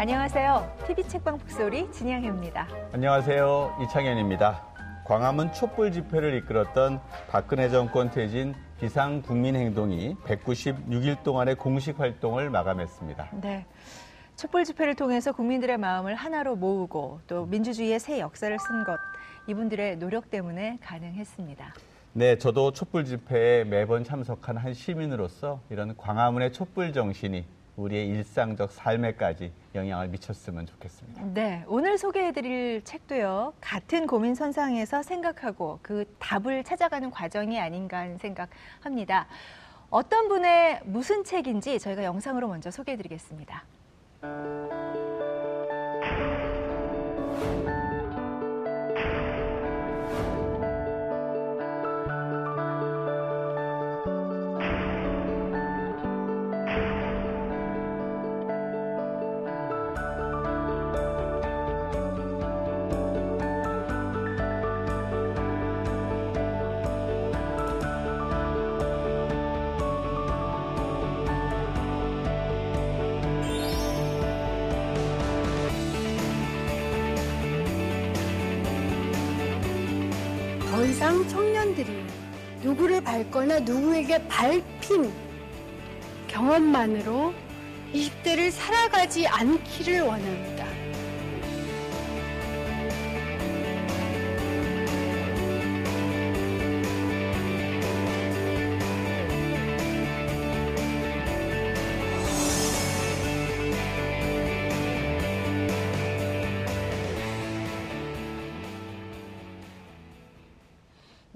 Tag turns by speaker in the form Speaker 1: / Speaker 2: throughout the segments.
Speaker 1: 안녕하세요. TV 책방 북소리 진양혜입니다.
Speaker 2: 안녕하세요. 이창현입니다. 광화문 촛불 집회를 이끌었던 박근혜 정권 퇴진 비상 국민 행동이 196일 동안의 공식 활동을 마감했습니다.
Speaker 1: 네. 촛불 집회를 통해서 국민들의 마음을 하나로 모으고 또 민주주의의 새 역사를 쓴 것, 이분들의 노력 때문에 가능했습니다.
Speaker 2: 네, 저도 촛불 집회에 매번 참석한 한 시민으로서 이런 광화문의 촛불 정신이 우리의 일상적 삶에까지 영향을 미쳤으면 좋겠습니다.
Speaker 1: 네, 오늘 소개해드릴 책도요, 같은 고민 선상에서 생각하고 그 답을 찾아가는 과정이 아닌가 하는 생각합니다. 어떤 분의 무슨 책인지 저희가 영상으로 먼저 소개해드리겠습니다.
Speaker 3: 누구를 밟거나 누구에게 밟힌 경험만으로 20대를 살아가지 않기를 원합니다.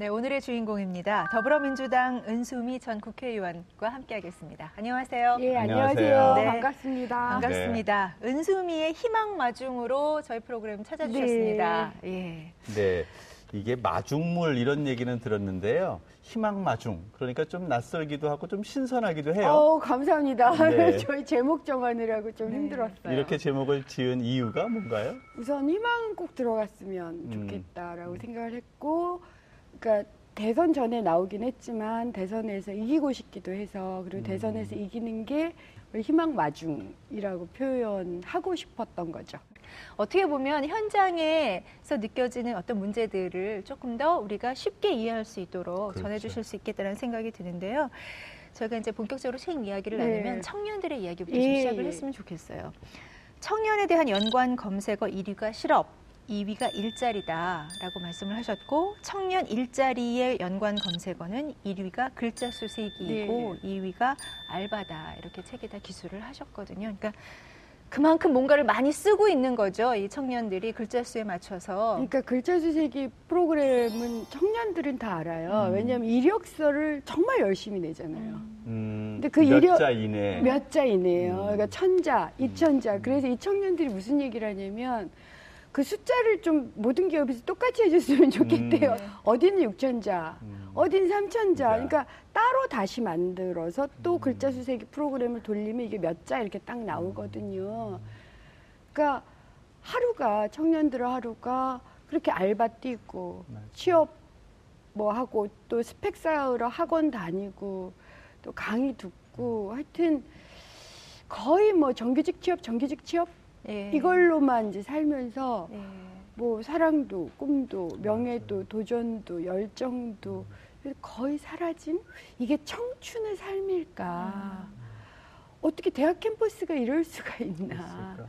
Speaker 1: 네, 오늘의 주인공입니다. 더불어민주당 은수미 전 국회의원과 함께하겠습니다. 안녕하세요.
Speaker 3: 예,
Speaker 2: 안녕하세요.
Speaker 1: 네.
Speaker 3: 반갑습니다.
Speaker 1: 반갑습니다. 은수미의 희망 마중으로 저희 프로그램 찾아주셨습니다. 예.
Speaker 2: 네, 이게 마중물 이런 얘기는 들었는데요. 희망 마중. 그러니까 좀 낯설기도 하고 좀 신선하기도 해요.
Speaker 3: 어우, 감사합니다.
Speaker 2: 네.
Speaker 3: 저희 제목 정하느라고 좀
Speaker 1: 네.
Speaker 3: 힘들었어요.
Speaker 2: 이렇게 제목을 지은 이유가 뭔가요?
Speaker 3: 우선 희망 꼭 들어갔으면
Speaker 2: 음.
Speaker 3: 좋겠다라고 생각을 했고, 그러니까 대선 전에 나오긴 했지만 대선에서 이기고 싶기도 해서 그리고
Speaker 2: 음.
Speaker 3: 대선에서 이기는 게 우리 희망 마중이라고 표현하고 싶었던 거죠.
Speaker 1: 어떻게 보면 현장에서 느껴지는 어떤 문제들을 조금 더 우리가 쉽게 이해할 수 있도록
Speaker 2: 그렇죠.
Speaker 1: 전해주실 수 있겠다는 생각이 드는데요. 저희가 이제 본격적으로 책 이야기를
Speaker 3: 네.
Speaker 1: 나누면 청년들의 이야기부터 좀
Speaker 3: 예,
Speaker 1: 시작을
Speaker 3: 예.
Speaker 1: 했으면 좋겠어요. 청년에 대한 연관 검색어 1위가 실업, 2위가 일자리다라고 말씀을 하셨고 청년 일자리의 연관 검색어는 1위가 글자 수 세기이고
Speaker 3: 네.
Speaker 1: 2위가 알바다 이렇게 책에다 기술을 하셨거든요. 그러니까 그만큼 뭔가를 많이 쓰고 있는 거죠. 이 청년들이 글자 수에 맞춰서.
Speaker 3: 그러니까 글자 수 세기 프로그램은 청년들은 다 알아요.
Speaker 2: 음.
Speaker 3: 왜냐하면 이력서를 정말 열심히 내잖아요.
Speaker 2: 음,
Speaker 3: 근데
Speaker 2: 그몇
Speaker 3: 이력-
Speaker 2: 자 이내.
Speaker 3: 몇 자이네요.
Speaker 2: 음.
Speaker 3: 그러니까 천자, 이천자.
Speaker 2: 음.
Speaker 3: 그래서 이 청년들이 무슨 얘기를 하냐면 그 숫자를 좀 모든 기업에서 똑같이 해줬으면 좋겠대요.
Speaker 1: 음.
Speaker 3: 어디는 육천자,
Speaker 2: 음.
Speaker 3: 어딘 삼천자.
Speaker 2: 자.
Speaker 3: 그러니까 따로 다시 만들어서 또
Speaker 2: 음.
Speaker 3: 글자 수세기 프로그램을 돌리면 이게 몇 자 이렇게 딱 나오거든요. 그러니까 하루가 청년들의 하루가 그렇게 알바 뛰고. 취업 뭐 하고 또 스펙 쌓으러 학원 다니고 또 강의 듣고 하여튼 거의 뭐 정규직 취업 정규직 취업
Speaker 1: 예.
Speaker 3: 이걸로만 이제 살면서
Speaker 1: 예.
Speaker 3: 뭐 사랑도 꿈도 명예도 도전도 열정도 거의 사라진 이게 청춘의 삶일까 어떻게 대학 캠퍼스가 이럴 수가 있나
Speaker 2: 있을까?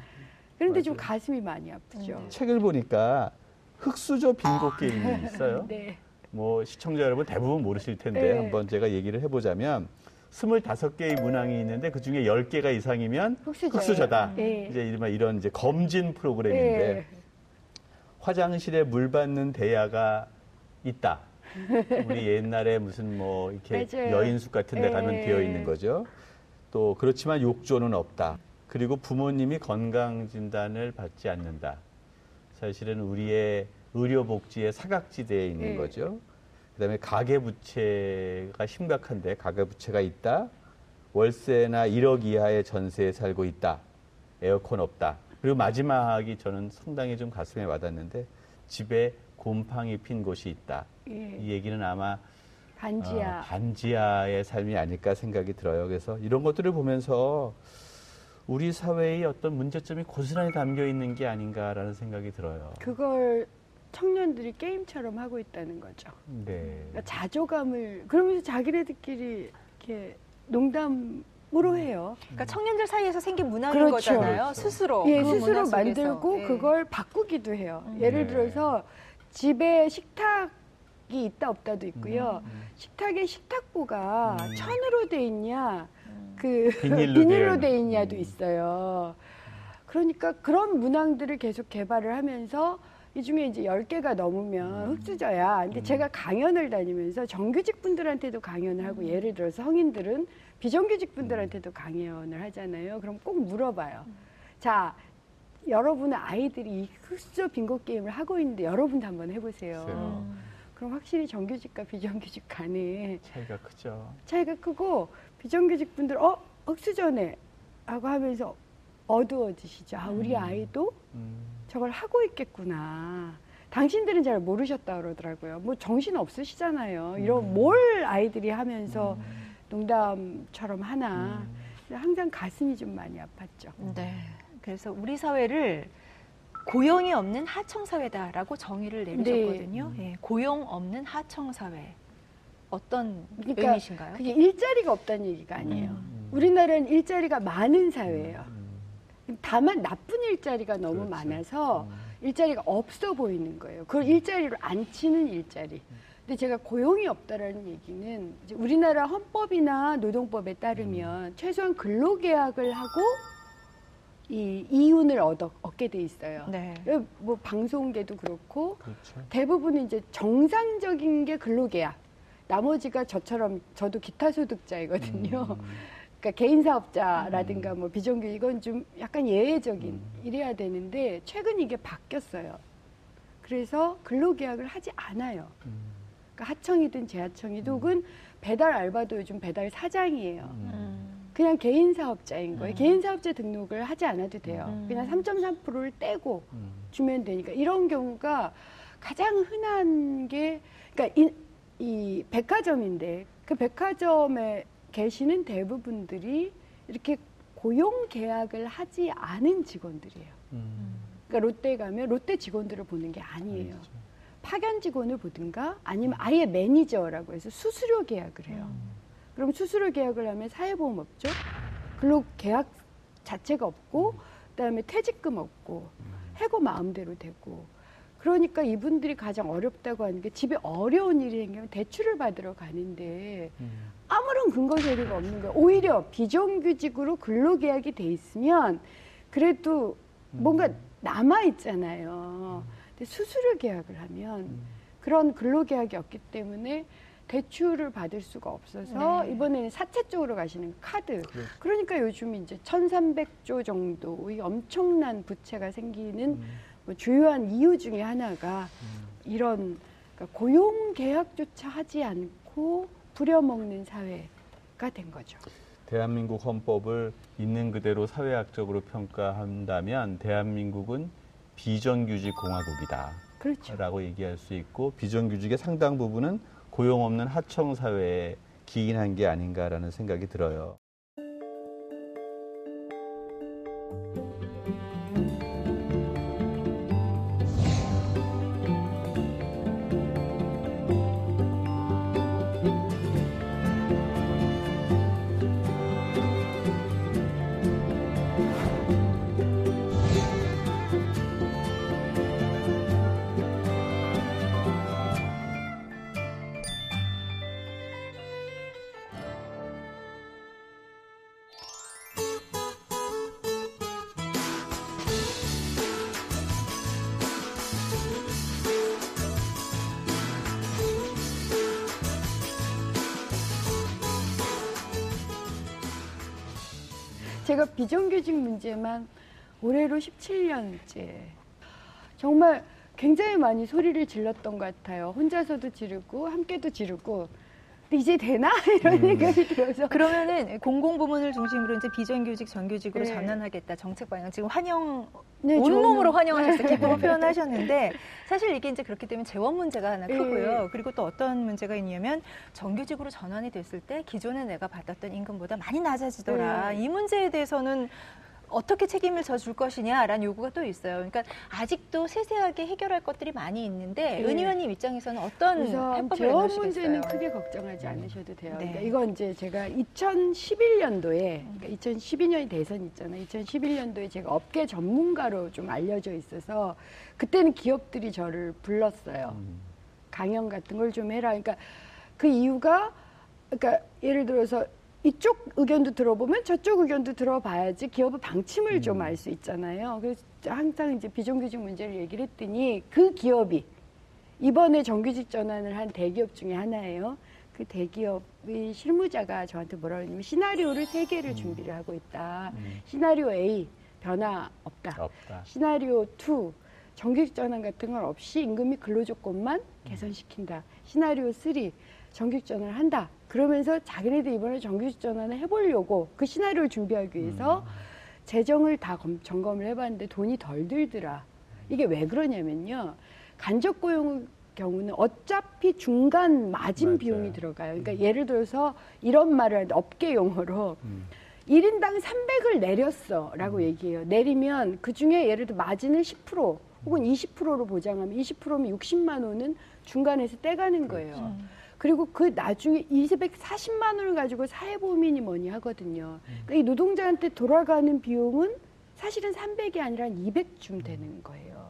Speaker 3: 그런데 좀
Speaker 2: 맞아요.
Speaker 3: 가슴이 많이 아프죠
Speaker 1: 음.
Speaker 2: 책을 보니까 흑수저 빙고 게임이 있어요.
Speaker 3: 네.
Speaker 2: 뭐 시청자 여러분 대부분 모르실 텐데
Speaker 3: 네.
Speaker 2: 한번 제가 얘기를 해보자면 25개의 문항이 있는데 그 중에 10개가 이상이면. 흑수저다.
Speaker 3: 네.
Speaker 2: 이제 이른바 이런 이제 검진 프로그램인데
Speaker 3: 네.
Speaker 2: 화장실에 물 받는 대야가 있다. 우리 옛날에 무슨 뭐 이렇게
Speaker 3: 맞아요.
Speaker 2: 여인숙 같은 데 가면
Speaker 3: 네.
Speaker 2: 되어 있는 거죠. 또 그렇지만 욕조는 없다. 그리고 부모님이 건강 진단을 받지 않는다. 사실은 우리의 의료복지의 사각지대에 있는
Speaker 3: 네.
Speaker 2: 거죠. 그다음에 가계부채가 심각한데 가계부채가 있다. 월세나 1억 이하의 전세에 살고 있다. 에어컨 없다. 그리고 마지막이 저는 상당히 좀 가슴에 와닿는데 집에 곰팡이 핀 곳이 있다.
Speaker 3: 예.
Speaker 2: 이 얘기는 아마
Speaker 3: 반지하.
Speaker 2: 어, 반지하의 삶이 아닐까 생각이 들어요. 그래서 이런 것들을 보면서 우리 사회의 어떤 문제점이 고스란히 담겨 있는 게 아닌가라는 생각이 들어요.
Speaker 3: 그걸 청년들이 게임처럼 하고 있다는 거죠.
Speaker 2: 네.
Speaker 3: 그러니까 자조감을 그러면서 자기네들끼리 이렇게 농담으로 해요.
Speaker 1: 그러니까 청년들 사이에서 생긴 문화인
Speaker 3: 그렇죠.
Speaker 1: 거잖아요.
Speaker 2: 그렇죠.
Speaker 1: 스스로.
Speaker 3: 예,
Speaker 1: 그
Speaker 3: 스스로. 만들고
Speaker 1: 예.
Speaker 3: 그걸 바꾸기도 해요.
Speaker 1: 음.
Speaker 3: 예를
Speaker 2: 네.
Speaker 3: 들어서 집에 식탁 이 있다 없다도 있고요.
Speaker 2: 음.
Speaker 3: 식탁에 식탁보가
Speaker 2: 음.
Speaker 3: 천으로 돼 있냐,
Speaker 1: 음.
Speaker 3: 그
Speaker 2: 비닐로
Speaker 3: 비닐로,
Speaker 2: 된.
Speaker 3: 돼 있냐도
Speaker 2: 음.
Speaker 3: 있어요. 그러니까 그런 문항들을 계속 개발을 하면서 이 중에 이제 10개가 넘으면
Speaker 2: 음.
Speaker 3: 흙수저야. 근데
Speaker 2: 음.
Speaker 3: 제가 강연을 다니면서 정규직 분들한테도 강연을 하고 예를 들어서 성인들은 비정규직 분들한테도 강연을 하잖아요. 그럼 꼭 물어봐요. 자, 여러분의 아이들이 이 흙수저 빙고 게임을 하고 있는데 여러분도 한번 해보세요.
Speaker 2: 글쎄요.
Speaker 1: 음.
Speaker 3: 그럼 확실히 정규직과 비정규직 간에
Speaker 2: 차이가 크죠.
Speaker 3: 차이가 크고 비정규직 분들 어 흙수저네 하고 하면서 어두워지시죠. 아 우리
Speaker 1: 음.
Speaker 3: 아이도
Speaker 2: 음.
Speaker 3: 저걸 하고 있겠구나. 당신들은 잘 모르셨다 그러더라고요. 뭐 정신 없으시잖아요. 이런
Speaker 2: 음.
Speaker 3: 뭘 아이들이 하면서
Speaker 2: 음.
Speaker 3: 농담처럼 하나.
Speaker 2: 음.
Speaker 3: 항상 가슴이 좀 많이 아팠죠.
Speaker 1: 네. 그래서 우리 사회를 고용이 없는 하청 사회다라고 정의를 내리셨거든요.
Speaker 2: 네.
Speaker 1: 예, 고용 없는 하청 사회. 어떤
Speaker 3: 그러니까
Speaker 1: 의미신가요?
Speaker 3: 그게 일자리가 없다는 얘기가 아니에요.
Speaker 2: 음.
Speaker 3: 우리나라는 일자리가 많은 사회예요.
Speaker 2: 음.
Speaker 3: 다만 나쁜 일자리가 너무
Speaker 2: 그렇지.
Speaker 3: 많아서
Speaker 2: 음.
Speaker 3: 일자리가 없어 보이는 거예요. 그걸 일자리로 안 치는 일자리. 근데 제가 고용이 없다라는 얘기는 이제 우리나라 헌법이나 노동법에 따르면 최소한 근로계약을 하고 이 이윤을 얻어, 얻게 돼 있어요.
Speaker 1: 네.
Speaker 3: 뭐 방송계도 그렇고
Speaker 2: 그렇죠.
Speaker 3: 대부분은 이제 정상적인 게 근로계약. 나머지가 저처럼 저도 기타 소득자이거든요.
Speaker 2: 음.
Speaker 3: 그러니까 개인 사업자라든가
Speaker 2: 음.
Speaker 3: 뭐 비정규 이건 좀 약간 예외적인
Speaker 2: 음.
Speaker 3: 이래야 되는데 최근 이게 바뀌었어요. 그래서 근로계약을 하지 않아요.
Speaker 2: 음.
Speaker 3: 그러니까 하청이든 재하청이든 혹은 배달 알바도 요즘 배달 사장이에요. 그냥 개인 사업자인 거예요.
Speaker 1: 음.
Speaker 3: 개인 사업자 등록을 하지 않아도 돼요.
Speaker 1: 음.
Speaker 3: 그냥 3.3%를 떼고
Speaker 2: 음.
Speaker 3: 주면 되니까 이런 경우가 가장 흔한 게 그러니까 이, 이 백화점인데 그 백화점에 계시는 대부분들이 이렇게 고용 계약을 하지 않은 직원들이에요.
Speaker 2: 음.
Speaker 3: 그러니까 롯데 가면 롯데 직원들을 보는 게 아니에요.
Speaker 2: 아니죠.
Speaker 3: 파견 직원을 보든가 아니면 아예 매니저라고 해서 수수료 계약을 해요.
Speaker 2: 음.
Speaker 3: 그럼 수수료 계약을 하면 사회보험 없죠. 근로 계약 자체가 없고 그다음에 퇴직금 없고 해고 마음대로 되고 그러니까 이분들이 가장 어렵다고 하는 게 집에 어려운 일이 생기면 대출을 받으러 가는데
Speaker 2: 음.
Speaker 3: 아무런 근거 자료가 없는 거예요. 오히려 비정규직으로 근로계약이 돼 있으면 그래도 뭔가 남아 있잖아요. 근데 수수료 계약을 하면
Speaker 2: 음.
Speaker 3: 그런 근로계약이 없기 때문에 대출을 받을 수가 없어서
Speaker 1: 네.
Speaker 3: 이번에는 사채 쪽으로 가시는 카드.
Speaker 2: 그렇죠.
Speaker 3: 그러니까 요즘 이제 1,300조 정도의 엄청난 부채가 생기는
Speaker 2: 음.
Speaker 3: 뭐 주요한 이유 중에 하나가
Speaker 2: 음.
Speaker 3: 이런 그러니까 고용 계약조차 하지 않고 부려먹는 사회가 된 거죠.
Speaker 2: 대한민국 헌법을 있는 그대로 사회학적으로 평가한다면 대한민국은 비정규직 공화국이다.
Speaker 3: 그렇죠.
Speaker 2: 라고 얘기할 수 있고 비정규직의 상당 부분은 고용 없는 하청 사회에 기인한 게 아닌가라는 생각이 들어요.
Speaker 3: 비정규직 문제만 올해로 17년째 정말 굉장히 많이 소리를 질렀던 것 같아요. 혼자서도 지르고 함께도 지르고 이제 되나 이런
Speaker 2: 음.
Speaker 3: 생각이 들어서
Speaker 1: 그러면은 공공 부문을 중심으로 이제 비정규직 정규직으로
Speaker 3: 네.
Speaker 1: 전환하겠다 정책 방향 지금 환영
Speaker 3: 네,
Speaker 1: 온몸으로 환영하셨어요. 기쁨을 표현하셨는데 사실 이게 이제 그렇기 때문에 재원 문제가 하나
Speaker 3: 네.
Speaker 1: 크고요. 그리고 또 어떤 문제가 있냐면 정규직으로 전환이 됐을 때 기존에 내가 받았던 임금보다 많이 낮아지더라.
Speaker 3: 네.
Speaker 1: 이 문제에 대해서는 어떻게 책임을 져줄 것이냐라는 요구가 또 있어요. 그러니까 아직도 세세하게 해결할 것들이 많이 있는데
Speaker 3: 네.
Speaker 1: 은 의원님 입장에서는 어떤
Speaker 3: 우선
Speaker 1: 해법을
Speaker 3: 재원
Speaker 1: 내놓으시겠어요?
Speaker 3: 문제는 크게 걱정하지 않으셔도 돼요.
Speaker 1: 네.
Speaker 3: 그러니까 이건 이제 제가 2011년도에 그러니까 2012년이 대선 있잖아요. 2011년도에 제가 업계 전문가로 좀 알려져 있어서 그때는 기업들이 저를 불렀어요.
Speaker 2: 음.
Speaker 3: 강연 같은 걸 좀 해라. 그러니까 그 이유가 그러니까 예를 들어서 이쪽 의견도 들어보면 저쪽 의견도 들어봐야지 기업의 방침을 좀
Speaker 2: 음.
Speaker 3: 알수 있잖아요. 그래서 항상 이제 비정규직 문제를 얘기를 했더니 그 기업이 이번에 정규직 전환을 한 대기업 중에 하나예요. 그 대기업의 실무자가 저한테 뭐라 그러냐면 시나리오를 세 개를 준비를 하고 있다.
Speaker 2: 음.
Speaker 3: 시나리오 A 변화 없다.
Speaker 2: 없다.
Speaker 3: 시나리오 2 정규직 전환 같은 건 없이 임금 및 근로 조건만 개선시킨다. 시나리오 3 정규직 전환을 한다. 그러면서 자기네들 이번에 정규직 전환을 해보려고 그 시나리오를 준비하기 위해서 재정을 다 검- 점검을 해봤는데 돈이 덜 들더라. 이게 왜 그러냐면요. 간접 고용 경우는 어차피 중간 마진
Speaker 2: 맞아요.
Speaker 3: 비용이 들어가요. 그러니까 예를 들어서 이런 말을 하는데 업계 용어로
Speaker 2: 음.
Speaker 3: 일인당 300을 내렸어 라고 얘기해요. 내리면 그 중에 예를 들어 마진을 10% 혹은 20%로 보장하면 20%면 60만 원은 중간에서 떼가는 거예요.
Speaker 1: 음.
Speaker 3: 그리고 그 나중에 240만 원을 가지고 사회보험이니 뭐니 하거든요. 그러니까 이 노동자한테 돌아가는 비용은 사실은 300이 아니라 200쯤 되는 거예요.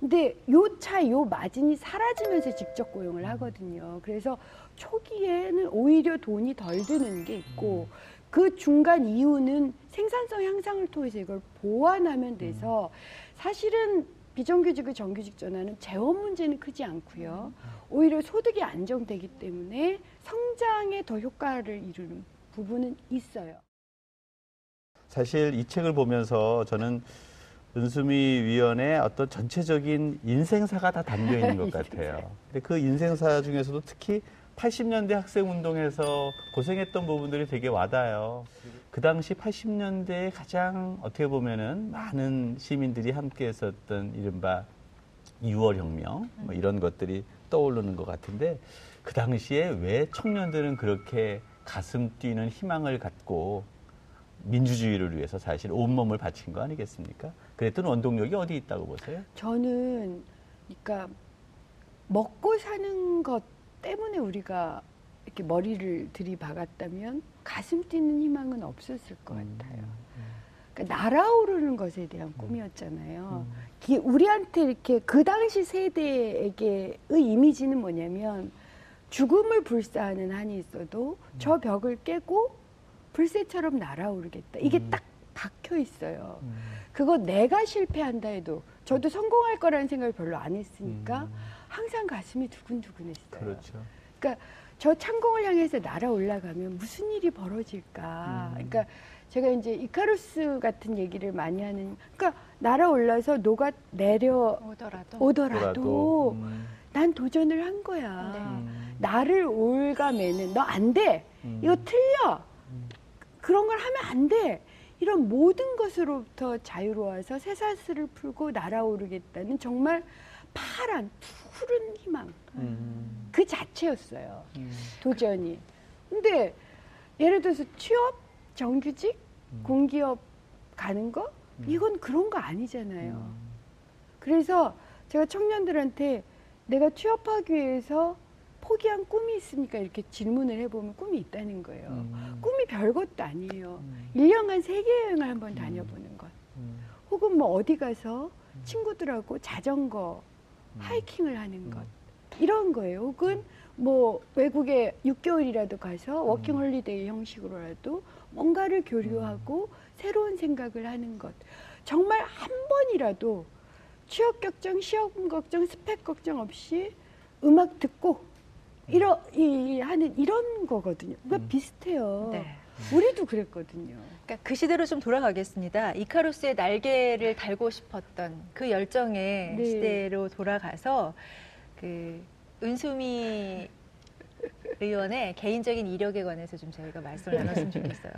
Speaker 3: 근데 요 차, 요 마진이 사라지면서 직접 고용을 하거든요. 그래서 초기에는 오히려 돈이 덜 드는 게 있고 그 중간 이유는 생산성 향상을 통해서 이걸 보완하면 돼서 사실은 비정규직의 정규직 전환은 재원 문제는 크지 않고요. 오히려 소득이 안정되기 때문에 성장에 더 효과를 이루는 부분은 있어요.
Speaker 2: 사실 이 책을 보면서 저는 은수미 위원의 어떤 전체적인 인생사가 다 담겨 있는 것 같아요. 근데 그 인생사 중에서도 특히 80년대 학생 운동에서 고생했던 부분들이 되게 와닿아요. 그 당시 80년대에 가장 어떻게 보면은 많은 시민들이 함께 했었던 이른바 6월 혁명 뭐 이런 것들이 떠오르는 것 같은데 그 당시에 왜 청년들은 그렇게 가슴 뛰는 희망을 갖고 민주주의를 위해서 사실 온몸을 바친 거 아니겠습니까? 그랬던 원동력이 어디 있다고 보세요?
Speaker 3: 저는 그러니까 먹고 사는 것 때문에 우리가 이렇게 머리를 들이박았다면 가슴 뛰는 희망은 없었을 것 같아요. 그러니까 날아오르는 것에 대한 꿈이었잖아요. 기- 우리한테 이렇게 그 당시 세대에게의 이미지는 뭐냐면 죽음을 불사하는 한이 있어도 저 벽을 깨고 불새처럼 날아오르겠다. 이게
Speaker 2: 음.
Speaker 3: 딱 박혀 있어요. 그거 내가 실패한다 해도 저도 성공할 거라는 생각을 별로 안 했으니까
Speaker 2: 음.
Speaker 3: 항상 가슴이 두근두근했어요.
Speaker 2: 그렇죠.
Speaker 3: 그러니까 저 창공을 향해서 날아 올라가면 무슨 일이 벌어질까.
Speaker 2: 음.
Speaker 3: 그러니까 제가 이제 이카루스 같은 얘기를 많이 하는. 그러니까 날아 올라서 녹아 내려
Speaker 1: 오더라도
Speaker 3: 오더라도
Speaker 2: 음.
Speaker 3: 난 도전을 한 거야.
Speaker 1: 네.
Speaker 2: 음.
Speaker 3: 나를 올가매는 너 안 돼.
Speaker 2: 음.
Speaker 3: 이거 틀려.
Speaker 2: 음.
Speaker 3: 그런 걸 하면 안 돼. 이런 모든 것으로부터 자유로워서 쇠사슬을 풀고 날아오르겠다는 정말 파란 푸른 희망
Speaker 2: 음.
Speaker 3: 그 자체였어요.
Speaker 2: 음.
Speaker 3: 도전이. 근데 예를 들어서 취업, 정규직,
Speaker 2: 음.
Speaker 3: 공기업 가는 거
Speaker 2: 음.
Speaker 3: 이건 그런 거 아니잖아요.
Speaker 2: 음.
Speaker 3: 그래서 제가 청년들한테 내가 취업하기 위해서 포기한 꿈이 있습니까? 이렇게 질문을 해보면 꿈이 있다는 거예요.
Speaker 2: 음.
Speaker 3: 꿈이 별것도 아니에요.
Speaker 2: 음.
Speaker 3: 일 1년간 세계 여행을 한번 다녀보는 것.
Speaker 2: 음.
Speaker 3: 혹은 뭐 어디 가서 친구들하고 자전거
Speaker 2: 음.
Speaker 3: 하이킹을 하는 것. 이런 거예요. 혹은 뭐 외국에 6개월이라도 가서
Speaker 2: 음.
Speaker 3: 워킹 홀리데이 형식으로라도 뭔가를 교류하고
Speaker 2: 음.
Speaker 3: 새로운 생각을 하는 것. 정말 한 번이라도 취업 걱정, 시험 걱정, 스펙 걱정 없이 음악 듣고 이러 이 하는 이런 거거든요. 그러니까
Speaker 2: 음.
Speaker 3: 비슷해요.
Speaker 1: 네.
Speaker 3: 우리도 그랬거든요.
Speaker 1: 그러니까 그 시대로 좀 돌아가겠습니다. 이카루스의 날개를 달고 싶었던 그 열정의
Speaker 3: 네.
Speaker 1: 시대로 돌아가서 그 은수미 의원의 개인적인 이력에 관해서 좀 저희가 말씀을 나눴으면 좋겠어요.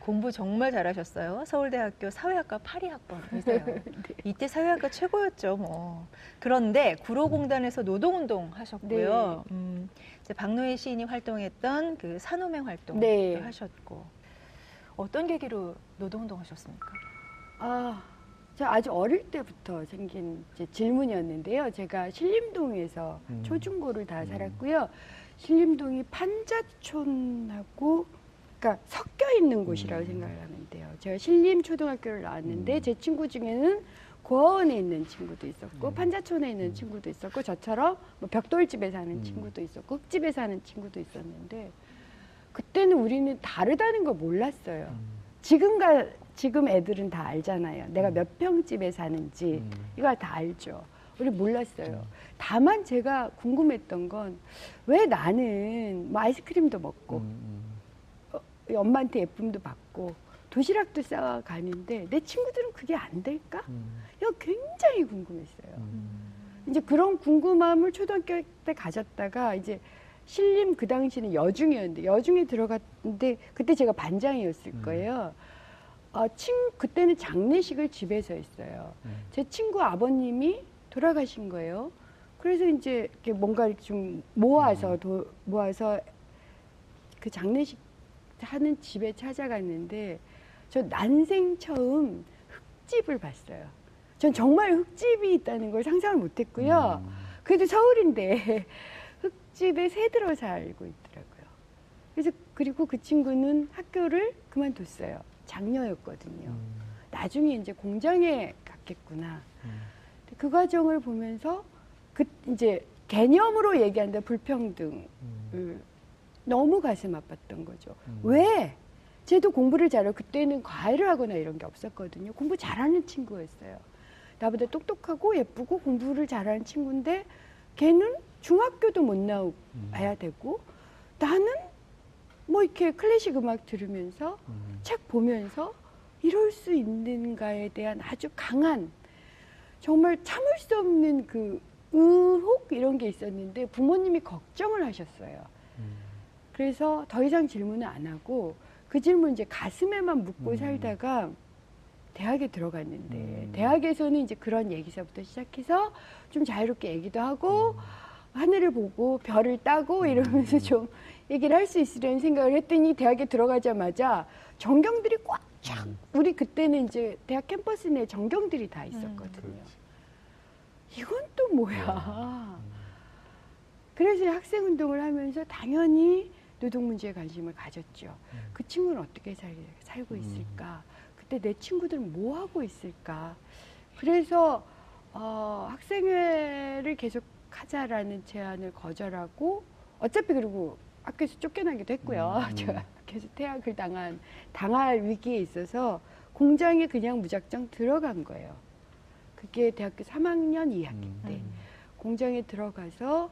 Speaker 1: 공부 정말 잘하셨어요. 서울대학교 사회학과 8위학번이세요.
Speaker 3: 네.
Speaker 1: 이때 사회학과 최고였죠, 뭐. 그런데 구로공단에서 노동운동 하셨고요.
Speaker 3: 네.
Speaker 1: 음, 이제 박노해 시인이 활동했던 그 산호맹 활동
Speaker 3: 네.
Speaker 1: 하셨고. 어떤 계기로 노동운동 하셨습니까?
Speaker 3: 아, 저 아주 어릴 때부터 생긴 이제 질문이었는데요. 제가 신림동에서
Speaker 2: 음.
Speaker 3: 초중고를 다
Speaker 2: 음.
Speaker 3: 살았고요. 신림동이 판자촌하고 그러니까 섞여 있는 곳이라고
Speaker 2: 음.
Speaker 3: 생각을 하면 돼요. 제가 신림 초등학교를 나왔는데
Speaker 2: 음.
Speaker 3: 제 친구 중에는 고아원에 있는 친구도 있었고
Speaker 2: 음.
Speaker 3: 판자촌에 있는
Speaker 2: 음.
Speaker 3: 친구도 있었고 저처럼 뭐 벽돌집에 사는
Speaker 2: 음.
Speaker 3: 친구도 있었고 흙집에 사는 친구도 있었는데 그때는 우리는 다르다는 걸 몰랐어요.
Speaker 2: 음.
Speaker 3: 지금가 지금 애들은 다 알잖아요. 내가 몇 평집에 사는지
Speaker 2: 음.
Speaker 3: 이걸 다 알죠. 우리 몰랐어요.
Speaker 2: 음.
Speaker 3: 다만 제가 궁금했던 건 왜 나는 뭐 아이스크림도 먹고
Speaker 2: 음,
Speaker 3: 어, 엄마한테 예쁨도 받고 도시락도 싸와 가는데 내 친구들은 그게 안 될까?
Speaker 2: 음,
Speaker 3: 이거 굉장히 궁금했어요.
Speaker 2: 음.
Speaker 3: 이제 그런 궁금함을 초등학교 때 가졌다가 이제 신림 그 당시는 여중이었는데 여중에 들어갔는데 그때 제가 반장이었을
Speaker 2: 음.
Speaker 3: 거예요. 어, 친 그때는 장례식을 집에서 했어요.
Speaker 2: 음.
Speaker 3: 제 친구 아버님이 돌아가신 거예요. 그래서 이제 이렇게 뭔가 좀 모아서
Speaker 2: 음.
Speaker 3: 도, 모아서 그 장례식 하는 집에 찾아갔는데 저 난생 처음 흙집을 봤어요. 전 정말 흙집이 있다는 걸 상상을 못했고요.
Speaker 2: 음.
Speaker 3: 그래도 서울인데 흙 집에 새 들어 살고 있더라고요. 그래서 그리고 그 친구는 학교를 그만뒀어요. 장녀였거든요.
Speaker 2: 음.
Speaker 3: 나중에 이제 공장에 갔겠구나.
Speaker 2: 음.
Speaker 3: 그 과정을 보면서 그 이제 개념으로 얘기한다 불평등을
Speaker 2: 음.
Speaker 3: 너무 가슴 아팠던 거죠.
Speaker 2: 음.
Speaker 3: 왜? 쟤도 공부를 잘해요. 그때는 과외를 하거나 이런 게 없었거든요. 공부 잘하는 친구였어요. 나보다 똑똑하고 예쁘고 공부를 잘하는 친구인데 걔는 중학교도 못 나와야 되고 나는 뭐 이렇게 클래식 음악 들으면서
Speaker 2: 음.
Speaker 3: 책 보면서 이럴 수 있는가에 대한 아주 강한 정말 참을 수 없는 그 의혹 이런 게 있었는데 부모님이 걱정을 하셨어요.
Speaker 2: 음.
Speaker 3: 그래서 더 이상 질문을 안 하고 그 질문 이제 가슴에만 묻고
Speaker 2: 음.
Speaker 3: 살다가 대학에 들어갔는데
Speaker 2: 음.
Speaker 3: 대학에서는 이제 그런 얘기서부터 시작해서 좀 자유롭게 얘기도 하고 하늘을 보고 별을 따고 이러면서
Speaker 2: 음.
Speaker 3: 좀 얘기를 할 수 있으려는 생각을 했더니 대학에 들어가자마자 전경들이 꽉쫙
Speaker 2: 음.
Speaker 3: 우리 그때는 이제 대학 캠퍼스 내에 전경들이 다 있었거든요.
Speaker 2: 그렇지.
Speaker 3: 이건 또 뭐야? 그래서 학생 운동을 하면서 당연히 노동 문제에 관심을 가졌죠.
Speaker 2: 음.
Speaker 3: 그 친구는 어떻게 살, 살고 있을까? 그때 내 친구들은 뭐 하고 있을까? 그래서 어, 학생회를 계속 하자라는 제안을 거절하고 어차피 그리고 학교에서 쫓겨나기도 했고요.
Speaker 2: 음, 음.
Speaker 3: 제가 계속 퇴학을 당한 당할 위기에 있어서 공장에 그냥 무작정 들어간 거예요. 그게 대학교 3학년 2학기
Speaker 2: 음.
Speaker 3: 때
Speaker 1: 음.
Speaker 3: 공장에 들어가서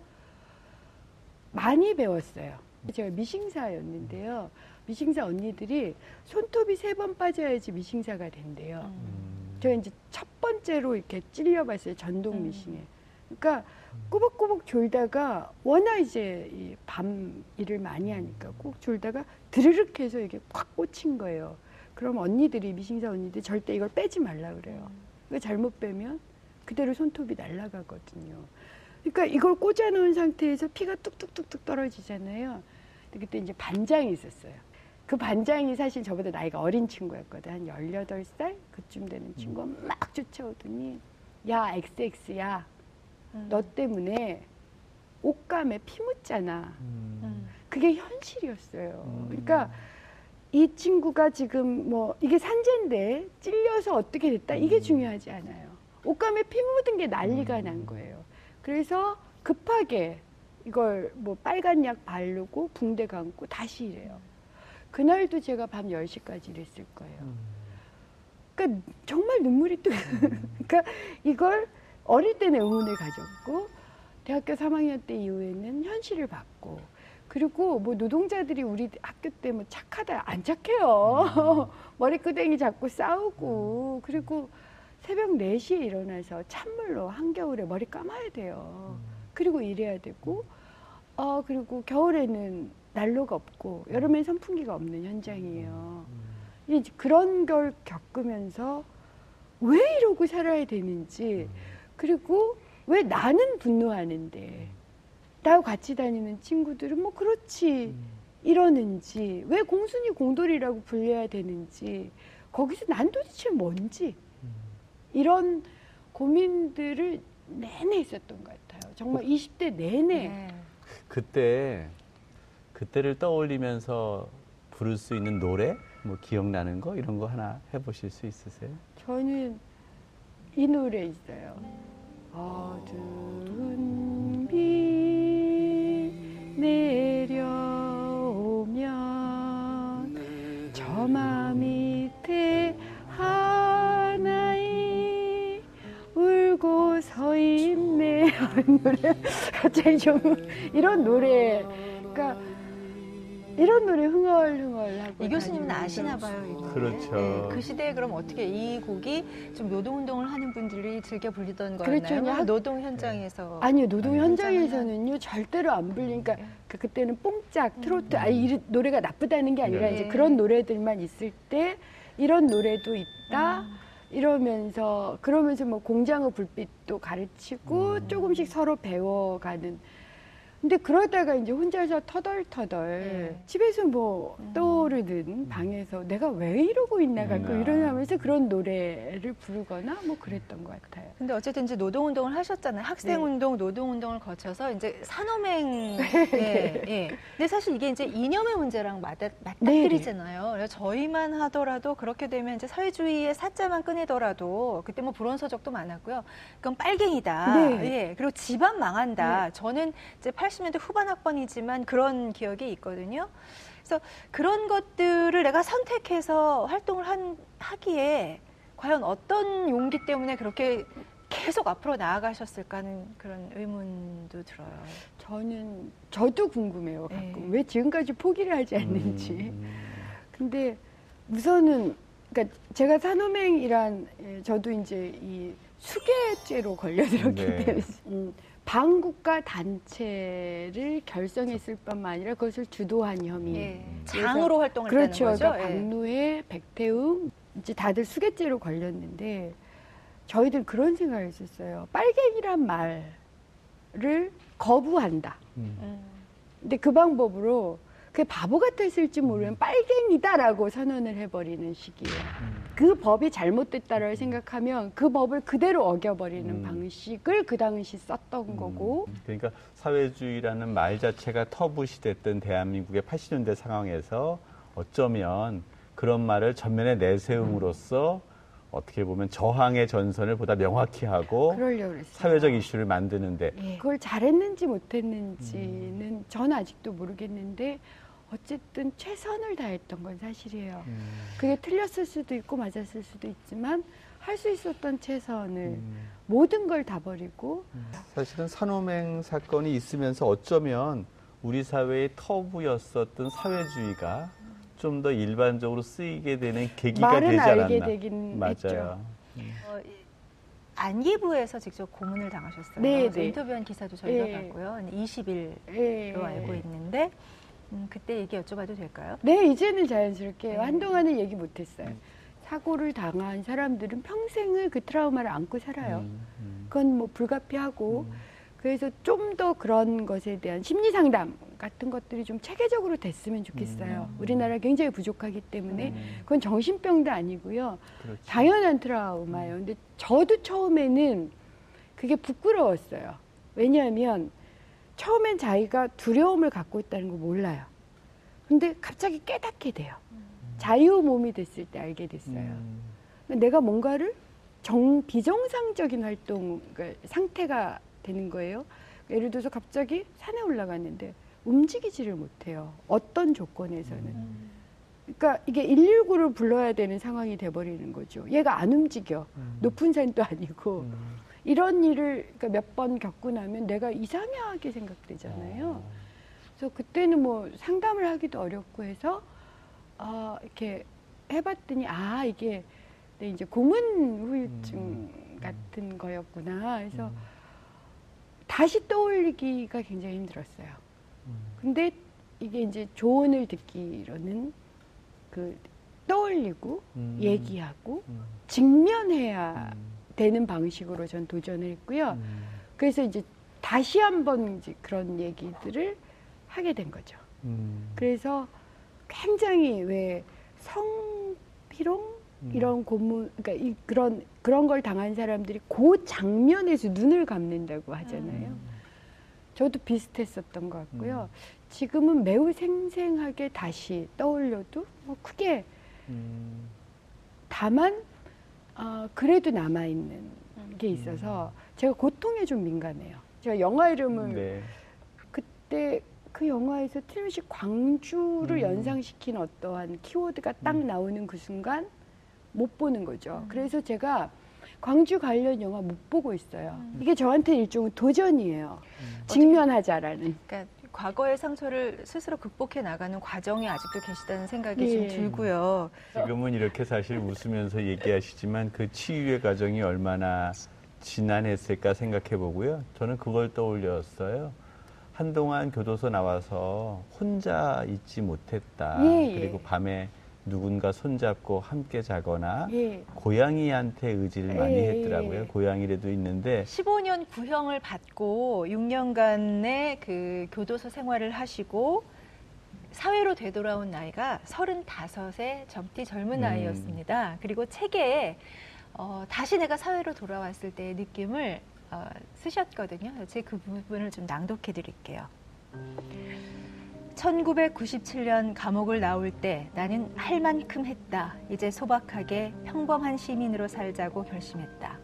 Speaker 3: 많이 배웠어요. 제가 미싱사였는데요. 미싱사 언니들이 손톱이 세 번 빠져야지 미싱사가 된대요.
Speaker 2: 음.
Speaker 3: 제가 이제 첫 번째로 이렇게 찔려봤어요. 전동
Speaker 1: 음.
Speaker 3: 미싱에. 그러니까 꾸벅꾸벅 졸다가 워낙 이제 이밤 일을 많이 하니까 꼭 졸다가 드르륵 해서 이게 꽉 꽂힌 거예요. 그럼 언니들이 미싱사 언니들 절대 이걸 빼지 말라 그래요. 이거 잘못 빼면 그대로 손톱이 날아가거든요. 그러니까 이걸 꽂아놓은 상태에서 피가 뚝뚝뚝뚝 떨어지잖아요. 그때 이제 반장이 있었어요. 그 반장이 사실 저보다 나이가 어린 친구였거든. 한 18살? 그쯤 되는 친구가 막 쫓아오더니 야, XX야.
Speaker 1: 음.
Speaker 3: 너 때문에 옷감에 피 묻잖아.
Speaker 2: 음.
Speaker 1: 음.
Speaker 3: 그게 현실이었어요.
Speaker 2: 음.
Speaker 3: 그러니까 이 친구가 지금 뭐 이게 산재인데 찔려서 어떻게 됐다 이게
Speaker 2: 음.
Speaker 3: 중요하지 않아요. 옷감에 피 묻은 게 난리가
Speaker 2: 음.
Speaker 3: 난 거예요. 그래서 급하게 이걸 뭐 빨간 약 바르고 붕대 감고 다시 일해요. 그날도 제가 밤 10시까지 일했을 거예요.
Speaker 2: 음.
Speaker 3: 그러니까 정말 눈물이 또 그러니까 이걸 어릴 때는 의문을 가졌고 대학교 3학년 때 이후에는 현실을 봤고 그리고 뭐 노동자들이 우리 학교 때 뭐 착하다 안 착해요. 머리끄댕이 잡고 싸우고 그리고 새벽 4시에 일어나서 찬물로 한겨울에 머리 감아야 돼요. 그리고 일해야 되고 어 그리고 겨울에는 난로가 없고 여름엔 선풍기가 없는 현장이에요.
Speaker 2: 음.
Speaker 3: 이제 그런 걸 겪으면서 왜 이러고 살아야 되는지 그리고 왜 나는 분노하는데 나하고 같이 다니는 친구들은 뭐 그렇지
Speaker 2: 음.
Speaker 3: 이러는지 왜 공순이 공돌이라고 불려야 되는지 거기서 난 도대체 뭔지 이런 고민들을 내내 있었던 것 같아요. 정말 20대 내내.
Speaker 1: 네.
Speaker 2: 그때 그때를 떠올리면서 부를 수 있는 노래 뭐 기억나는 거 이런 거 하나 해보실 수 있으세요?
Speaker 3: 저는 이 노래 있어요. 어두운 비 내려오면 저마 밑에 하나이 울고 서 있네. 노래. 갑자기 좀 이런 노래. 그러니까 이런 노래 흥얼흥얼하고
Speaker 1: 이 교수님은 아시나 봐요, 이거.
Speaker 2: 그렇죠.
Speaker 1: 네, 그 시대에 그럼 어떻게 이 곡이 좀 노동 운동을 하는 분들이 즐겨 부르던 거였나요?
Speaker 3: 그렇죠. 학-
Speaker 1: 노동 현장에서.
Speaker 3: 아니요 노동. 현장에서는요 절대로 안 불리니까 그 그때는 뽕짝 트로트 아니 이 노래가 나쁘다는 게 아니라
Speaker 2: 네.
Speaker 3: 이제
Speaker 1: 네.
Speaker 3: 그런 노래들만 있을 때 이런 노래도 있다 이러면서 그러면서 뭐 공장의 불빛도 가르치고
Speaker 2: 음.
Speaker 3: 조금씩 서로 배워가는 근데 그러다가 이제 혼자서 터덜터덜
Speaker 1: 네.
Speaker 3: 집에서 뭐
Speaker 1: 음.
Speaker 3: 떠오르는 방에서 내가 왜 이러고 있나 가끔
Speaker 2: 음.
Speaker 3: 일어나면서 그런 노래를 부르거나 뭐 그랬던 것 같아요.
Speaker 1: 근데 어쨌든 이제 노동운동을 하셨잖아요.
Speaker 3: 네.
Speaker 1: 학생운동, 노동운동을 거쳐서 이제 산호맹. 예, 예. 근데 사실 이게 이제 이념의 문제랑 맞아, 맞닥뜨리잖아요. 그래서 저희만 하더라도 그렇게 되면 이제 사회주의의 사자만 꺼내더라도 그때 뭐 불온 서적도 많았고요. 그건 빨갱이다.
Speaker 3: 네.
Speaker 1: 예. 그리고 집안 망한다. 저는 이제 80년대 후반 학번이지만 그런 기억이 있거든요. 그래서 그런 것들을 내가 선택해서 활동을 한, 하기에 과연 어떤 용기 때문에 그렇게 계속 앞으로 나아가셨을까 하는 그런 의문도 들어요.
Speaker 3: 저는 저도 궁금해요 가끔
Speaker 1: 네.
Speaker 3: 왜 지금까지 포기를 하지 않는지
Speaker 2: 음.
Speaker 3: 근데 우선은 그러니까 제가 산호맹이란 예, 저도 이제 이 수괴죄로 걸려들었기
Speaker 2: 네.
Speaker 3: 때문에 음, 반국가 단체를 결성했을 뿐만 아니라 그것을 주도한 혐의
Speaker 1: 예. 장으로 활동을
Speaker 3: 그렇죠
Speaker 1: 했다는 거죠.
Speaker 3: 그러니까
Speaker 1: 예.
Speaker 3: 박노해 백태웅 이제 다들 수괴죄로 걸렸는데 저희들 그런 생각을 했었어요 빨갱이란 말을 거부한다
Speaker 2: 음.
Speaker 1: 음.
Speaker 3: 근데 그 방법으로 그게 바보 같았을지 모르는 빨갱이다라고 선언을 해버리는 시기예요. 그 법이 잘못됐다라고 생각하면 그 법을 그대로 어겨버리는
Speaker 2: 음.
Speaker 3: 방식을 그 당시 썼던 거고
Speaker 2: 음, 그러니까 사회주의라는 말 자체가 터부시 됐던 대한민국의 80년대 상황에서 어쩌면 그런 말을 전면에 내세움으로써 어떻게 보면 저항의 전선을 보다 명확히 하고. 사회적 이슈를 만드는데
Speaker 3: 예. 그걸 잘했는지 못했는지는 전 아직도 모르겠는데 어쨌든 최선을 다했던 건 사실이에요. 그게 틀렸을 수도 있고 맞았을 수도 있지만 할 수 있었던 최선을
Speaker 2: 음.
Speaker 3: 모든 걸 다 버리고
Speaker 2: 사실은 산호맹 사건이 있으면서 어쩌면 우리 사회의 터부였었던 사회주의가 좀 더 일반적으로 쓰이게 되는 계기가
Speaker 3: 말은
Speaker 2: 되지
Speaker 3: 알게
Speaker 2: 않았나.
Speaker 3: 되긴
Speaker 2: 맞아요.
Speaker 3: 했죠.
Speaker 1: 어, 이- 안기부에서 직접 고문을 당하셨어요.
Speaker 3: 네, 네.
Speaker 1: 인터뷰한 기사도 저희가
Speaker 3: 예.
Speaker 1: 봤고요. 20일로
Speaker 3: 예.
Speaker 1: 알고 있는데 음, 그때 얘기 여쭤봐도 될까요?
Speaker 3: 네, 이제는 자연스럽게
Speaker 1: 네.
Speaker 3: 한동안은 얘기 못했어요.
Speaker 2: 음.
Speaker 3: 사고를 당한 사람들은 평생을 그 트라우마를 안고 살아요.
Speaker 2: 음, 음.
Speaker 3: 그건 뭐 불가피하고
Speaker 2: 음.
Speaker 3: 그래서 좀 더 그런 것에 대한 심리 상담 같은 것들이 좀 체계적으로 됐으면 좋겠어요.
Speaker 2: 음.
Speaker 3: 우리나라 굉장히 부족하기 때문에
Speaker 2: 음,
Speaker 3: 그건 정신병도 아니고요.
Speaker 2: 그렇죠.
Speaker 3: 당연한 트라우마예요. 근데 저도 처음에는 그게 부끄러웠어요. 왜냐하면 처음엔 자기가 두려움을 갖고 있다는 걸 몰라요. 근데 갑자기 깨닫게 돼요. 자유 몸이 됐을 때 알게 됐어요.
Speaker 2: 음.
Speaker 3: 내가 뭔가를 정 비정상적인 활동 그러니까 상태가 되는 거예요. 예를 들어서 갑자기 산에 올라갔는데 움직이지를 못해요. 어떤 조건에서는.
Speaker 2: 음.
Speaker 3: 그러니까 이게 119를 불러야 되는 상황이 돼버리는 거죠. 얘가 안 움직여.
Speaker 2: 음.
Speaker 3: 높은 산도 아니고
Speaker 2: 음.
Speaker 3: 이런 일을 그러니까 몇 번 겪고 나면 내가 이상하게 생각되잖아요.
Speaker 2: 어.
Speaker 3: 그래서 그때는 뭐 상담을 하기도 어렵고 해서 아 이렇게 해봤더니 아 이게 내 이제 고문 후유증
Speaker 2: 음.
Speaker 3: 같은 거였구나. 그래서
Speaker 2: 음.
Speaker 3: 다시 떠올리기가 굉장히 힘들었어요.
Speaker 2: 음.
Speaker 3: 근데 이게 이제 조언을 듣기로는 그 떠올리고
Speaker 2: 음.
Speaker 3: 얘기하고
Speaker 2: 음.
Speaker 3: 직면해야
Speaker 2: 음.
Speaker 3: 되는 방식으로 전 도전을 했고요.
Speaker 2: 음.
Speaker 3: 그래서 이제 다시 한번 이제 그런 얘기들을 하게 된 거죠.
Speaker 2: 음.
Speaker 3: 그래서 굉장히 왜 성희롱
Speaker 2: 음.
Speaker 3: 이런 고문, 그러니까 이, 그런 그런 걸 당한 사람들이 그 장면에서 눈을 감는다고 하잖아요.
Speaker 2: 음.
Speaker 3: 저도 비슷했었던 것 같고요. 지금은 매우 생생하게 다시 떠올려도 뭐 크게
Speaker 2: 음.
Speaker 3: 다만 어, 그래도 남아 있는
Speaker 1: 음.
Speaker 3: 게 있어서 제가 고통에 좀 민감해요. 제가 영화 이름을
Speaker 2: 네.
Speaker 3: 그때 그 영화에서 틀림없이 광주를
Speaker 2: 음.
Speaker 3: 연상시킨 어떠한 키워드가 딱 나오는 그 순간 못 보는 거죠.
Speaker 1: 음.
Speaker 3: 그래서 제가 광주 관련 영화 못 보고 있어요.
Speaker 1: 음.
Speaker 3: 이게 저한테 일종의 도전이에요.
Speaker 2: 음.
Speaker 3: 직면하자라는.
Speaker 1: 그러니까 과거의 상처를 스스로 극복해 나가는 과정에 아직도 계시다는 생각이
Speaker 3: 예.
Speaker 1: 좀 들고요.
Speaker 2: 지금은 이렇게 사실 웃으면서 얘기하시지만 그 치유의 과정이 얼마나 지난했을까 생각해 보고요. 저는 그걸 떠올렸어요. 한동안 교도소 나와서 혼자 있지 못했다.
Speaker 3: 예, 예.
Speaker 2: 그리고 밤에 누군가 손잡고 함께 자거나
Speaker 3: 예.
Speaker 2: 고양이한테 의지를 많이
Speaker 3: 예,
Speaker 2: 했더라고요.
Speaker 3: 예.
Speaker 2: 고양이라도 있는데
Speaker 1: 15년 구형을 받고 6년간의 그 교도소 생활을 하시고 사회로 되돌아온 나이가 35의 젊디 젊은
Speaker 2: 음.
Speaker 1: 나이였습니다. 그리고 책에 어, 다시 내가 사회로 돌아왔을 때의 느낌을 어, 쓰셨거든요. 제그 부분을 좀 낭독해 드릴게요. 1997년 감옥을 나올 때 나는 할 만큼 했다. 이제 소박하게 평범한 시민으로 살자고 결심했다.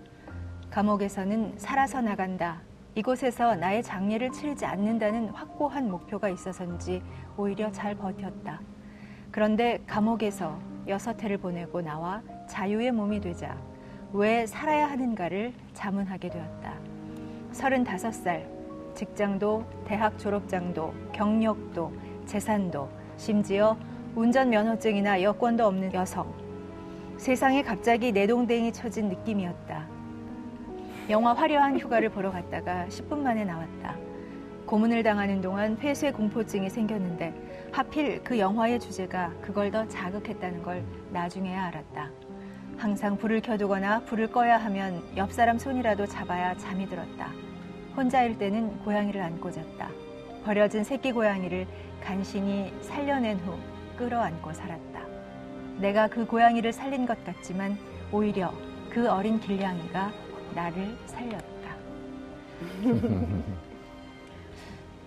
Speaker 1: 감옥에서는 살아서 나간다. 이곳에서 나의 장례를 치르지 않는다는 확고한 목표가 있어서인지 오히려 잘 버텼다. 그런데 감옥에서 여섯 해를 보내고 나와 자유의 몸이 되자 왜 살아야 하는가를 자문하게 되었다. 35살, 직장도, 대학 졸업장도, 경력도, 재산도, 심지어 운전면허증이나 여권도 없는 여성. 세상에 갑자기 내동댕이 쳐진 느낌이었다. 영화 화려한 휴가를 보러 갔다가 10분 만에 나왔다. 고문을 당하는 동안 폐쇄 공포증이 생겼는데 하필 그 영화의 주제가 그걸 더 자극했다는 걸 나중에야 알았다. 항상 불을 켜두거나 불을 꺼야 하면 옆 사람 손이라도 잡아야 잠이 들었다. 혼자일 때는 고양이를 안고 잤다. 버려진 새끼 고양이를 간신히 살려낸 후 끌어안고 살았다. 내가 그 고양이를 살린 것 같지만 오히려 그 어린 길냥이가 나를 살렸다.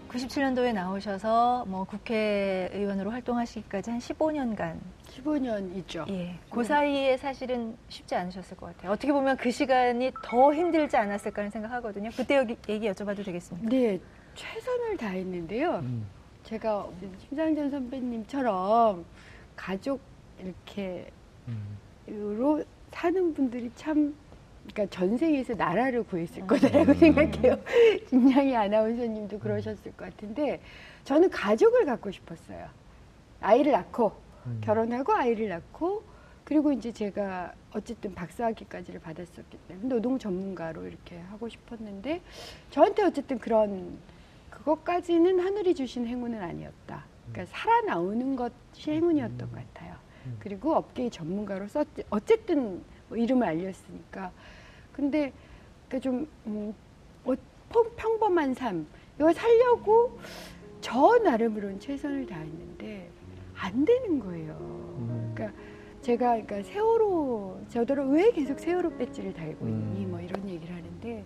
Speaker 1: 97년도에 나오셔서 뭐 국회의원으로 활동하시기까지 한 15년간
Speaker 3: 15년 있죠.
Speaker 1: 예, 그 사이에 사실은 쉽지 않으셨을 것 같아요. 어떻게 보면 그 시간이 더 힘들지 않았을까 하는 생각하거든요. 그때 여기 얘기 여쭤봐도 되겠습니까?
Speaker 3: 네, 최선을 다했는데요.
Speaker 2: 음.
Speaker 3: 제가 심상전 선배님처럼 가족 이렇게 로 사는 분들이 참 그러니까 전생에서 나라를 구했을 거다라고
Speaker 2: 음.
Speaker 3: 생각해요. 김양희 아나운서님도 그러셨을 것 같은데 저는 가족을 갖고 싶었어요. 아이를 낳고
Speaker 2: 음.
Speaker 3: 결혼하고 아이를 낳고 그리고 이제 제가 어쨌든 박사학위까지를 받았었기 때문에 노동 전문가로 이렇게 하고 싶었는데 저한테 어쨌든 그런 그것까지는 하늘이 주신 행운은 아니었다. 그러니까 살아나오는 것이 행운이었던 것 같아요. 그리고 업계의 전문가로서 어쨌든 뭐 이름을 알렸으니까. 근데 그러니까 좀 음, 어, 평- 평범한 삶 이걸 살려고 저 나름으로는 최선을 다했는데 안 되는 거예요. 그러니까 제가 그러니까 세월호 저더러 왜 계속 세월호 배지를 달고 있니
Speaker 2: 음.
Speaker 3: 뭐 이런 얘기를 하는데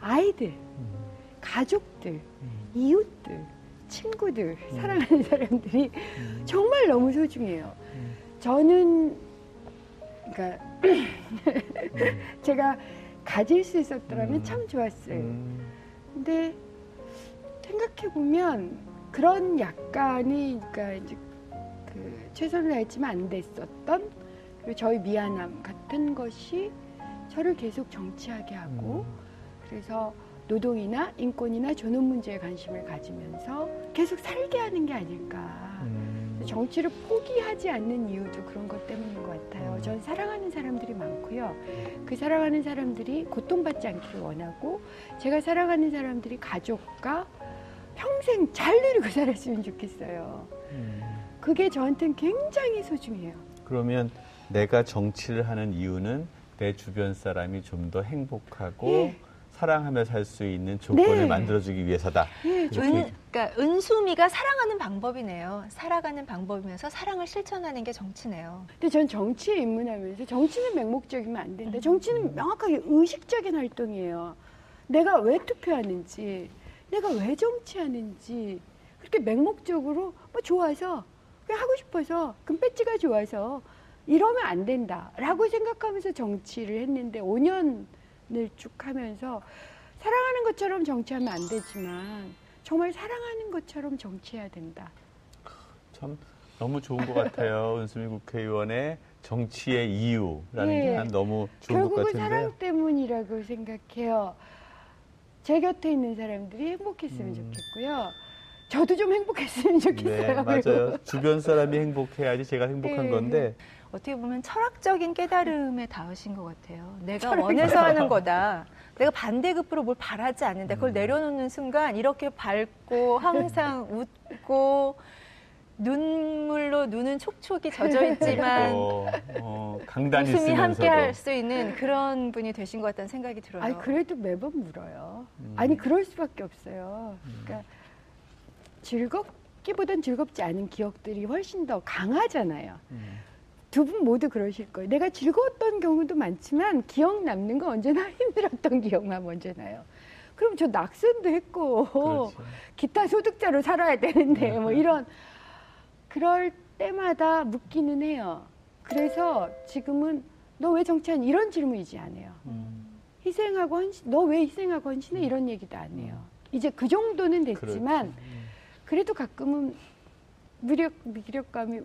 Speaker 3: 아이들, 가족들, 이웃들, 친구들, 사랑하는 사람들이 정말 너무 소중해요. 저는 그러니까 제가 가질 수 있었더라면
Speaker 2: 음.
Speaker 3: 참 좋았어요.
Speaker 2: 음.
Speaker 3: 근데 생각해 보면 그런 약간이 그러니까 이제 그 최선을 다했지만 안 됐었던 그리고 저희 미안함 같은 것이 저를 계속 정치하게 하고 그래서 노동이나 인권이나 존엄 문제에 관심을 가지면서 계속 살게 하는 게 아닐까.
Speaker 2: 음.
Speaker 3: 정치를 포기하지 않는 이유도 그런 것 때문인 것 같아요. 전 사랑하는 사람들이 많고요. 그 사랑하는 사람들이 고통받지 않기를 원하고 제가 사랑하는 사람들이 가족과 평생 잘 누리고 살았으면 좋겠어요.
Speaker 2: 음.
Speaker 3: 그게 저한테는 굉장히 소중해요.
Speaker 2: 그러면 내가 정치를 하는 이유는 내 주변 사람이 좀 더 행복하고
Speaker 3: 예.
Speaker 2: 사랑하며 살 수 있는 조건을
Speaker 3: 네.
Speaker 2: 만들어주기 위해서다.
Speaker 3: 예,
Speaker 2: 이렇게
Speaker 1: 은, 그러니까 은수미가 사랑하는 방법이네요. 살아가는 방법이면서 사랑을 실천하는 게 정치네요.
Speaker 3: 근데 전 정치에 입문하면서 정치는 맹목적이면 안 된다. 정치는 명확하게 의식적인 활동이에요. 내가 왜 투표하는지, 내가 왜 정치하는지 그렇게 맹목적으로 뭐 좋아서 그냥 하고 싶어서 그럼 배지가 좋아서 이러면 안 된다라고 생각하면서 정치를 했는데 5년 을쭉 하면서 사랑하는 것처럼 정치하면 안 되지만 정말 사랑하는 것처럼 정치해야 된다.
Speaker 2: 참 너무 좋은 것 같아요. 은수미 국회의원의 정치의 이유라는
Speaker 3: 예.
Speaker 2: 게난 너무 좋은 것
Speaker 3: 결국은
Speaker 2: 같은데.
Speaker 3: 사랑 때문이라고 생각해요. 제 곁에 있는 사람들이 행복했으면
Speaker 2: 음.
Speaker 3: 좋겠고요. 저도 좀 행복했으면 좋겠어요.
Speaker 2: 네, 맞아요. 주변 사람이 행복해야지 제가 행복한
Speaker 3: 네.
Speaker 2: 건데
Speaker 1: 어떻게 보면 철학적인 깨달음에 닿으신 것 같아요. 내가 원해서 하는 거다. 내가 반대급부로 뭘 바라지 않는다. 그걸
Speaker 2: 음.
Speaker 1: 내려놓는 순간 이렇게 밝고 항상 웃고 눈물로 눈은 촉촉이 젖어 있지만
Speaker 2: 어, 어, 강단이
Speaker 1: 웃음이 함께 할 수 있는 그런 분이 되신 것 같다는 생각이 들어요.
Speaker 3: 아니 그래도 매번 울어요.
Speaker 2: 음.
Speaker 3: 아니 그럴 수밖에 없어요. 그러니까 즐겁기보단 즐겁지 않은 기억들이 훨씬 더 강하잖아요.
Speaker 2: 음.
Speaker 3: 두 분 모두 그러실 거예요. 내가 즐거웠던 경우도 많지만 기억 남는 건 언제나 힘들었던 기억만 먼저 나요. 그럼 저 낙선도 했고
Speaker 2: 그렇죠.
Speaker 3: 기타 소득자로 살아야 되는데 뭐 이런 그럴 때마다 묻기는 해요. 그래서 지금은 너 왜 정치하니 이런 질문이지 않아요.
Speaker 2: 음.
Speaker 3: 희생하고 헌신, 너 왜 희생하고 헌신해 이런 얘기도 안 해요. 이제 그 정도는 됐지만.
Speaker 2: 음.
Speaker 3: 그래도 가끔은 무력 무력감이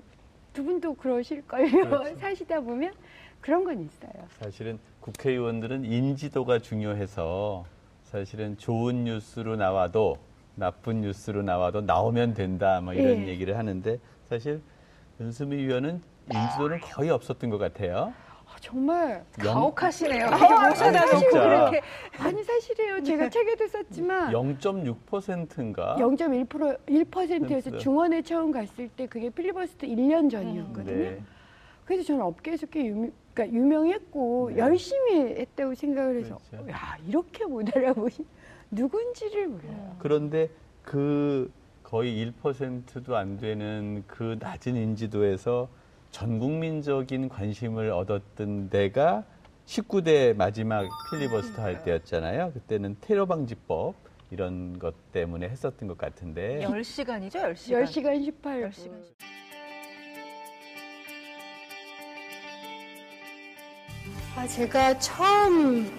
Speaker 3: 두 분도 그러실걸요.
Speaker 2: 그렇죠.
Speaker 3: 사시다 보면 그런 건 있어요.
Speaker 2: 사실은 국회의원들은 인지도가 중요해서 사실은 좋은 뉴스로 나와도 나쁜 뉴스로 나와도 나오면 된다 뭐 이런
Speaker 3: 예.
Speaker 2: 얘기를 하는데 사실 윤수미 의원은 인지도는 거의 없었던 것 같아요.
Speaker 3: 아, 정말
Speaker 2: 영-
Speaker 1: 가혹하시네요.
Speaker 3: 아,
Speaker 1: 모셔다 놓고. 그렇게
Speaker 3: 아니 사실이에요. 제가 책에도 썼지만
Speaker 2: 0.6%인가?
Speaker 3: 0.1% 1%에서
Speaker 2: 그랬어요.
Speaker 3: 중원에 처음 갔을 때 그게 필리버스터 1년 전이었거든요.
Speaker 2: 네.
Speaker 3: 그래서 저는 업계에서 꽤 유명, 그러니까 유명했고
Speaker 2: 네.
Speaker 3: 열심히 했다고 생각을 해서
Speaker 2: 그렇죠.
Speaker 3: 야 이렇게 못 알아보신 누군지를 몰라요.
Speaker 2: 그런데 그 거의 1%도 안 되는 그 낮은 인지도에서 전 국민적인 관심을 얻었던 데가 19대 마지막 필리버스터 할 때였잖아요. 그때는 테러 방지법 이런 것 때문에 했었던 것 같은데
Speaker 1: 10시간이죠, 10시간.
Speaker 3: 10시간 18분.
Speaker 1: 10시간.
Speaker 3: 아, 제가 처음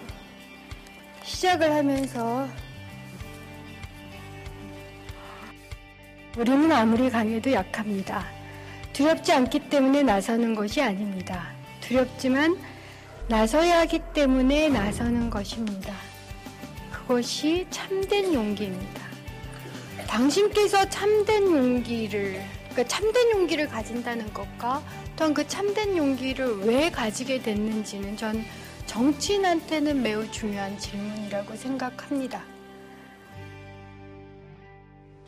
Speaker 3: 시작을 하면서 우리는 아무리 강해도 약합니다. 두렵지 않기 때문에 나서는 것이 아닙니다. 두렵지만 나서야 하기 때문에 나서는 것입니다. 그것이 참된 용기입니다. 당신께서 참된 용기를, 그러니까 참된 용기를 가진다는 것과 또한 그 참된 용기를 왜 가지게 됐는지는 전 정치인한테는 매우 중요한 질문이라고 생각합니다.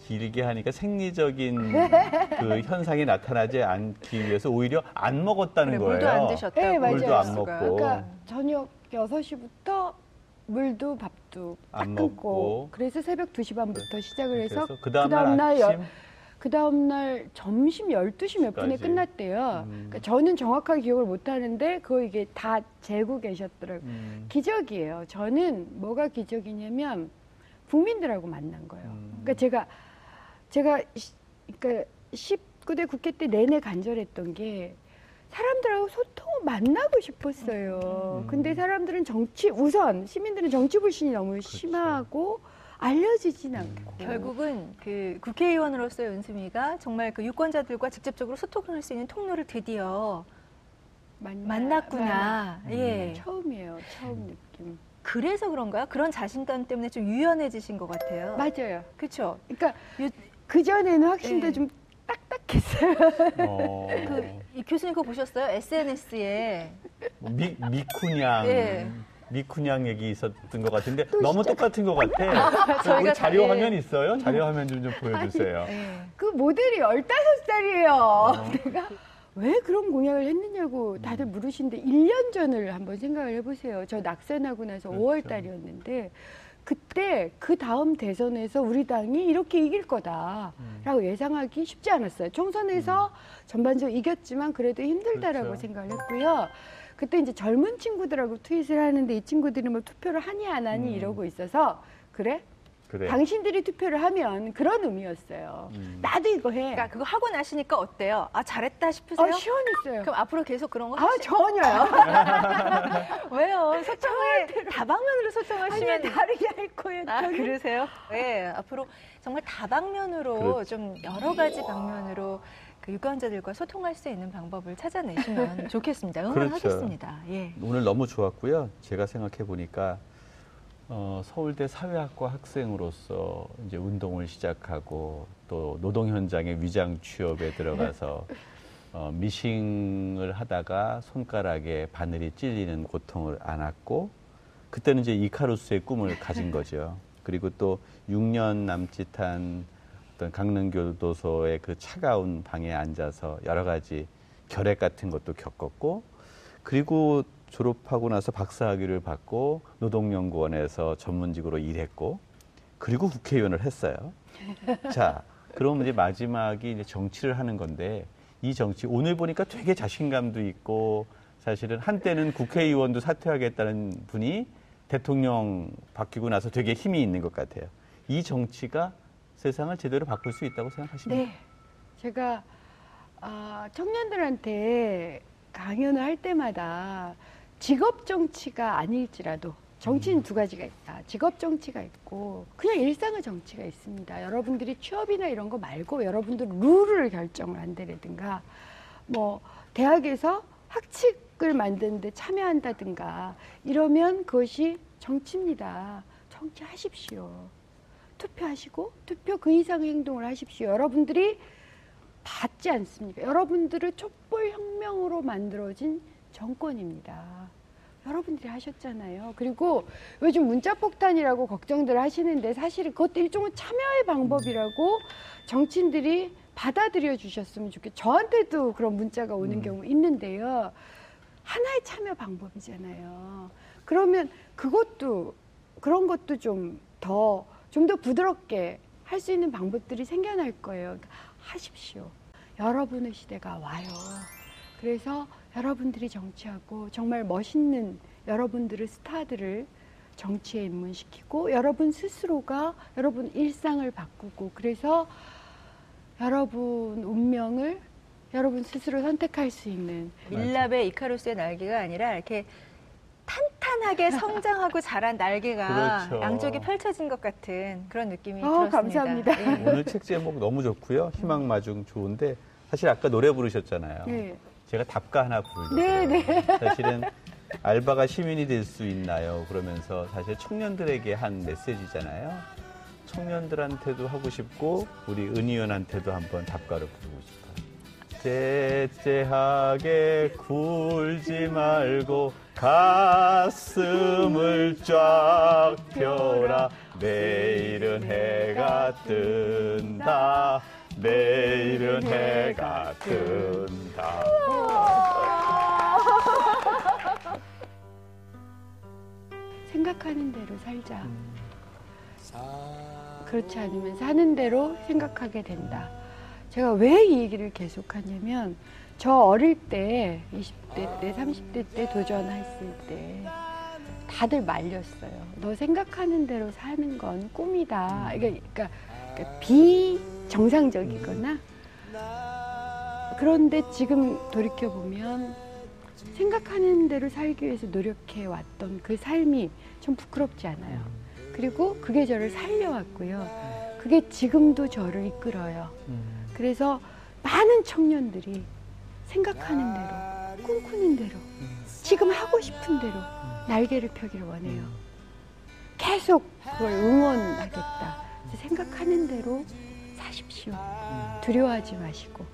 Speaker 2: 길게 하니까 생리적인 그 현상이 나타나지 않기 위해서 오히려 안 먹었다는
Speaker 1: 그래,
Speaker 2: 거예요.
Speaker 1: 물도 안 드셨다고.
Speaker 3: 네, 맞아요.
Speaker 2: 물도 안. 먹고.
Speaker 3: 그러니까 저녁 6시부터 물도 밥도
Speaker 2: 딱안
Speaker 3: 끊고
Speaker 2: 먹고.
Speaker 3: 그래서 새벽 2시 반부터 시작을 해서
Speaker 2: 그 다음 날
Speaker 3: 여-
Speaker 2: 아침
Speaker 3: 그 다음 날 점심 12시 몇 분에
Speaker 2: 까지.
Speaker 3: 끝났대요.
Speaker 2: 음.
Speaker 3: 그러니까 저는 정확하게 기억을 못 하는데 그거 이게 다 재고 계셨더라고요.
Speaker 2: 음,
Speaker 3: 기적이에요. 저는 뭐가 기적이냐면 국민들하고 만난 거예요.
Speaker 2: 음.
Speaker 3: 그러니까 제가 제가 시- 그러니까 19대 국회 때 내내 간절했던 게 사람들하고 소통을 만나고 싶었어요.
Speaker 2: 음.
Speaker 3: 근데 사람들은 정치 우선 시민들은 정치 불신이 너무
Speaker 2: 그렇죠.
Speaker 3: 심하고 알려지진
Speaker 2: 음.
Speaker 3: 않고
Speaker 1: 결국은 그 국회의원으로서의 은수미가 정말 그 유권자들과 직접적으로 소통을 할수 있는 통로를 드디어
Speaker 3: 만나-
Speaker 1: 만났구나.
Speaker 2: 음.
Speaker 1: 예.
Speaker 3: 처음이에요. 처음 느낌.
Speaker 1: 그래서 그런가요? 그런 자신감 때문에 좀 유연해지신 것 같아요.
Speaker 3: 맞아요.
Speaker 1: 그렇죠.
Speaker 3: 그러니까
Speaker 1: 유-
Speaker 3: 그 전에는 확신도
Speaker 1: 예.
Speaker 3: 좀 딱딱했어요.
Speaker 2: 어,
Speaker 1: 그 이 교수님 그거 보셨어요? SNS에
Speaker 2: 뭐 미, 미쿠냥
Speaker 1: 예.
Speaker 2: 미쿠냥 얘기 있었던 것 같은데 너무 똑같은 것 같아.
Speaker 1: 저희가
Speaker 2: 우리 자료
Speaker 1: 다- 예.
Speaker 2: 화면 있어요? 자료 화면 좀, 좀 보여주세요.
Speaker 1: 예.
Speaker 3: 그 모델이 15살이에요.
Speaker 2: 어.
Speaker 3: 내가 왜 그런 공약을 했느냐고
Speaker 2: 음.
Speaker 3: 다들 물으시는데 1년 전을 한번 생각을 해보세요. 저 낙선하고 나서
Speaker 2: 그렇죠.
Speaker 3: 5월 달이었는데 그때 그 다음 대선에서 우리 당이 이렇게 이길 거다라고
Speaker 2: 음.
Speaker 3: 예상하기 쉽지 않았어요. 총선에서 전반적으로 이겼지만 그래도 힘들다라고
Speaker 2: 그렇죠.
Speaker 3: 생각을 했고요. 그때 이제 젊은 친구들하고 트윗을 하는데 이 친구들이 뭐 투표를 하니 안 하니
Speaker 2: 음.
Speaker 3: 이러고 있어서 그래?
Speaker 2: 그래.
Speaker 3: 당신들이 투표를 하면 그런 의미였어요.
Speaker 2: 음.
Speaker 3: 나도 이거 해.
Speaker 1: 그러니까 그거 하고 나시니까 어때요? 아 잘했다 싶으세요?
Speaker 3: 어, 시원했어요.
Speaker 1: 그럼 앞으로 계속 그런 거
Speaker 3: 아,
Speaker 1: 하시...
Speaker 3: 전혀요.
Speaker 1: 왜요? 소통을 다방면으로 소통하시면
Speaker 3: 아니, 다르게 할 거예요.
Speaker 1: 아,
Speaker 3: 저는.
Speaker 1: 그러세요? 네, 앞으로 정말 다방면으로
Speaker 2: 그렇죠.
Speaker 1: 좀 여러 가지 방면으로 그 유권자들과 소통할 수 있는 방법을 찾아내시면 좋겠습니다. 응원하겠습니다. 예.
Speaker 2: 오늘 너무 좋았고요. 제가 생각해 보니까 어, 서울대 사회학과 학생으로서 이제 운동을 시작하고 또 노동 현장의 위장 취업에 들어가서 어, 미싱을 하다가 손가락에 바늘이 찔리는 고통을 안았고 그때는 이제 이카루스의 꿈을 가진 거죠. 그리고 또 6년 남짓한 어떤 강릉교도소의 그 차가운 방에 앉아서 여러 가지 결핵 같은 것도 겪었고 그리고 졸업하고 나서 박사학위를 받고 노동연구원에서 전문직으로 일했고 그리고 국회의원을 했어요. 자, 그럼 이제 마지막이 이제 정치를 하는 건데 이 정치 오늘 보니까 되게 자신감도 있고 사실은 한때는 국회의원도 사퇴하겠다는 분이 대통령 바뀌고 나서 되게 힘이 있는 것 같아요. 이 정치가 세상을 제대로 바꿀 수 있다고 생각하십니까?
Speaker 3: 네. 제가 아, 청년들한테 강연을 할 때마다 직업 정치가 아닐지라도 정치는 두 가지가 있다. 직업 정치가 있고 그냥 일상의 정치가 있습니다. 여러분들이 취업이나 이런 거 말고 여러분들 룰을 결정을 한다든가 뭐 대학에서 학칙을 만드는데 참여한다든가 이러면 그것이 정치입니다. 정치하십시오. 투표하시고 투표 그 이상의 행동을 하십시오. 여러분들이 받지 않습니까? 여러분들을 촛불 혁명으로 만들어진 정권입니다. 여러분들이 하셨잖아요. 그리고 요즘 문자 폭탄이라고 걱정들 하시는데 사실은 그것도 일종의 참여의 방법이라고 정치인들이 받아들여 주셨으면 좋겠어요. 저한테도 그런 문자가 오는
Speaker 2: 음.
Speaker 3: 경우 있는데요. 하나의 참여 방법이잖아요. 그러면 그것도 그런 것도 좀 더 좀더 부드럽게 할 수 있는 방법들이 생겨날 거예요. 그러니까 하십시오. 여러분의 시대가 와요. 그래서 여러분들이 정치하고 정말 멋있는 여러분들의 스타들을 정치에 입문시키고 여러분 스스로가 여러분 일상을 바꾸고 그래서 여러분 운명을 여러분 스스로 선택할 수 있는
Speaker 1: 밀랍의 이카루스의 날개가 아니라 이렇게 탄탄하게 성장하고 자란 날개가
Speaker 2: 그렇죠.
Speaker 1: 양쪽에 펼쳐진 것 같은 그런 느낌이
Speaker 3: 어,
Speaker 1: 들었습니다.
Speaker 3: 감사합니다.
Speaker 1: 예.
Speaker 2: 오늘 책 제목 너무 좋고요. 희망마중 좋은데 사실 아까 노래 부르셨잖아요.
Speaker 3: 네.
Speaker 2: 제가 답가 하나 부르려고
Speaker 3: 네, 네.
Speaker 2: 사실은 알바가 시민이 될 수 있나요? 그러면서 사실 청년들에게 한 메시지잖아요. 청년들한테도 하고 싶고 우리 은 의원한테도 한번 답가를 부르고 싶어요. 째째하게 굴지 말고 가슴을 쫙 펴라 내일은 해가 뜬다 내일은 해가 뜬다
Speaker 3: 생각하는 대로 살자. 그렇지 않으면 사는 대로 생각하게 된다. 제가 왜 이 얘기를 계속 하냐면, 저 어릴 때, 20대 때, 30대 때 도전했을 때, 다들 말렸어요. 너 생각하는 대로 사는 건 꿈이다. 그러니까, 그러니까, 비정상적이거나, 그런데 지금 돌이켜 보면, 생각하는 대로 살기 위해서 노력해 왔던 그 삶이 좀 부끄럽지 않아요. 그리고 그게 저를 살려왔고요. 그게 지금도 저를 이끌어요. 그래서 많은 청년들이 생각하는 대로, 꿈꾸는 대로, 지금 하고 싶은 대로 날개를 펴기를 원해요. 계속 그걸 응원하겠다. 생각하는 대로 사십시오. 두려워하지 마시고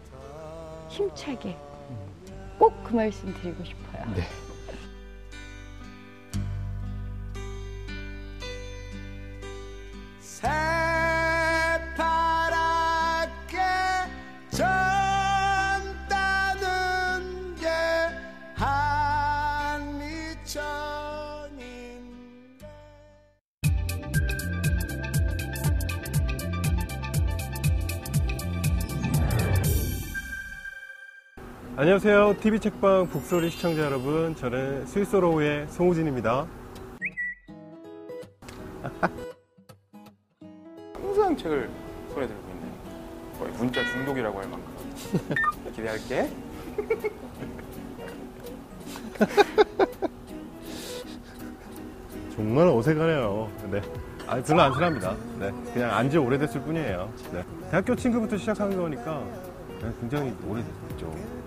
Speaker 3: 힘차게 꼭 그 말씀 드리고 싶어요.
Speaker 2: 네.
Speaker 4: 안녕하세요. TV 책방 북소리 시청자 여러분. 저는 스위스로우의 송우진입니다.
Speaker 5: 항상 책을 손에 들고 있는 거의 문자 중독이라고 할 만큼 기대할게.
Speaker 4: 정말 어색하네요. 네. 아, 별로 안 친합니다. 네. 그냥 안지 오래됐을 뿐이에요. 네. 대학교 친구부터 시작한 거니까 네, 굉장히 오래됐죠.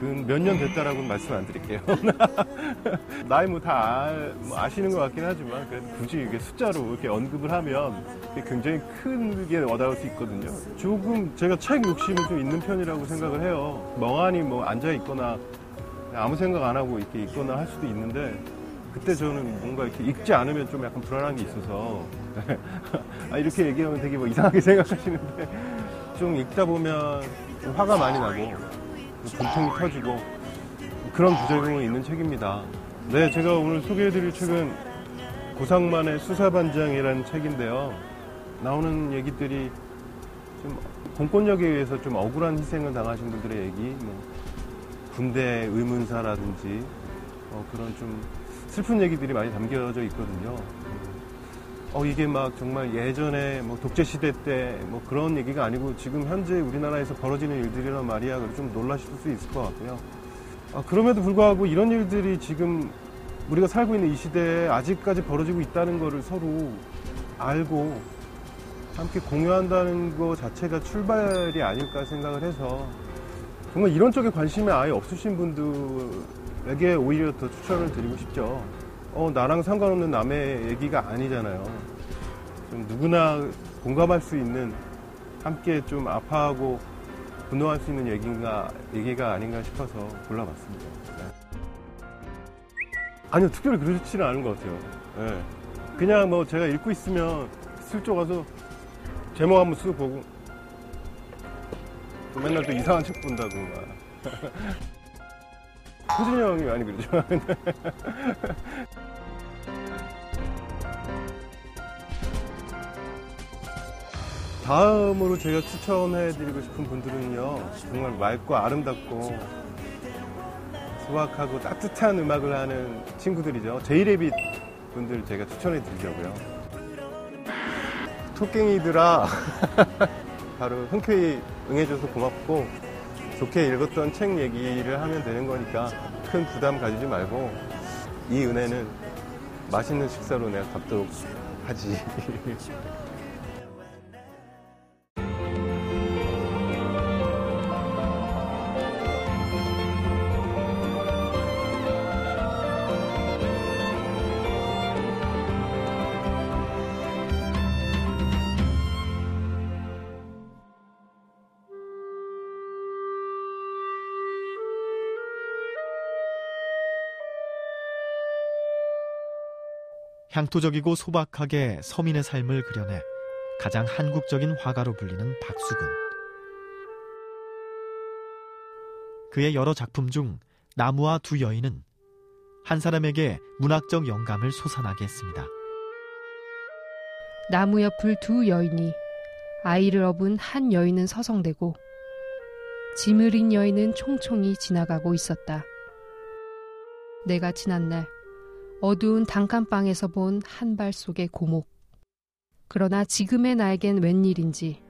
Speaker 4: 그 몇 년 됐다라고는 말씀 안 드릴게요. 나이 뭐다 뭐 아시는 것 같긴 하지만 굳이 이게 숫자로 이렇게 언급을 하면 굉장히 크게 와닿을 수 있거든요. 조금 제가 책 욕심이 좀 있는 편이라고 생각을 해요. 멍하니 뭐 앉아 있거나 아무 생각 안 하고 이렇게 있거나 할 수도 있는데 그때 저는 뭔가 이렇게 읽지 않으면 좀 약간 불안한 게 있어서 아, 이렇게 얘기하면 되게 뭐 이상하게 생각하시는데 좀 읽다 보면 좀 화가 많이 나고 분통이 터지고 그런 부작용이 있는 책입니다. 네, 제가 오늘 소개해드릴 책은 고상만의 수사반장이라는 책인데요. 나오는 얘기들이 좀 공권력에 의해서 좀 억울한 희생을 당하신 분들의 얘기, 뭐 군대 의문사라든지 어, 그런 좀 슬픈 얘기들이 많이 담겨져 있거든요. 어, 이게 막 정말 예전에 뭐 독재 시대 때 뭐 그런 얘기가 아니고 지금 현재 우리나라에서 벌어지는 일들이란 말이야. 좀 놀라실 수 있을 것 같고요. 아, 그럼에도 불구하고 이런 일들이 지금 우리가 살고 있는 이 시대에 아직까지 벌어지고 있다는 거를 서로 알고 함께 공유한다는 것 자체가 출발이 아닐까 생각을 해서 정말 이런 쪽에 관심이 아예 없으신 분들에게 오히려 더 추천을 드리고 싶죠. 어, 나랑 상관없는 남의 얘기가 아니잖아요. 좀 누구나 공감할 수 있는 함께 좀 아파하고 분노할 수 있는 얘기가, 얘기가 아닌가 싶어서 골라봤습니다. 네. 아니요, 특별히 그렇지는 않은 것 같아요. 네. 그냥 뭐 제가 읽고 있으면 슬쩍 와서 제목 한번 쓱 보고 또 맨날 또 이상한 책 본다고 막. 호진이 형이 많이 그러죠. 다음으로 제가 추천해드리고 싶은 분들은요, 정말 맑고 아름답고 소박하고 따뜻한 음악을 하는 친구들이죠. 제이레빗 분들 제가 추천해드리려고요. 토깽이들아, 바로 흔쾌히 응해줘서 고맙고, 좋게 읽었던 책 얘기를 하면 되는 거니까 큰 부담 가지지 말고, 이 은혜는 맛있는 식사로 내가 갚도록 하지.
Speaker 6: 향토적이고 소박하게 서민의 삶을 그려내 가장 한국적인 화가로 불리는 박수근. 그의 여러 작품 중 나무와 두 여인은 한 사람에게 문학적 영감을 솟아나게 했습니다.
Speaker 7: 나무 옆을 두 여인이 아이를 업은 한 여인은 서성대고 짐을 인 여인은 총총히 지나가고 있었다. 내가 지난 날 어두운 단칸방에서 본 한 발 속의 고목. 그러나 지금의 나에겐 웬일인지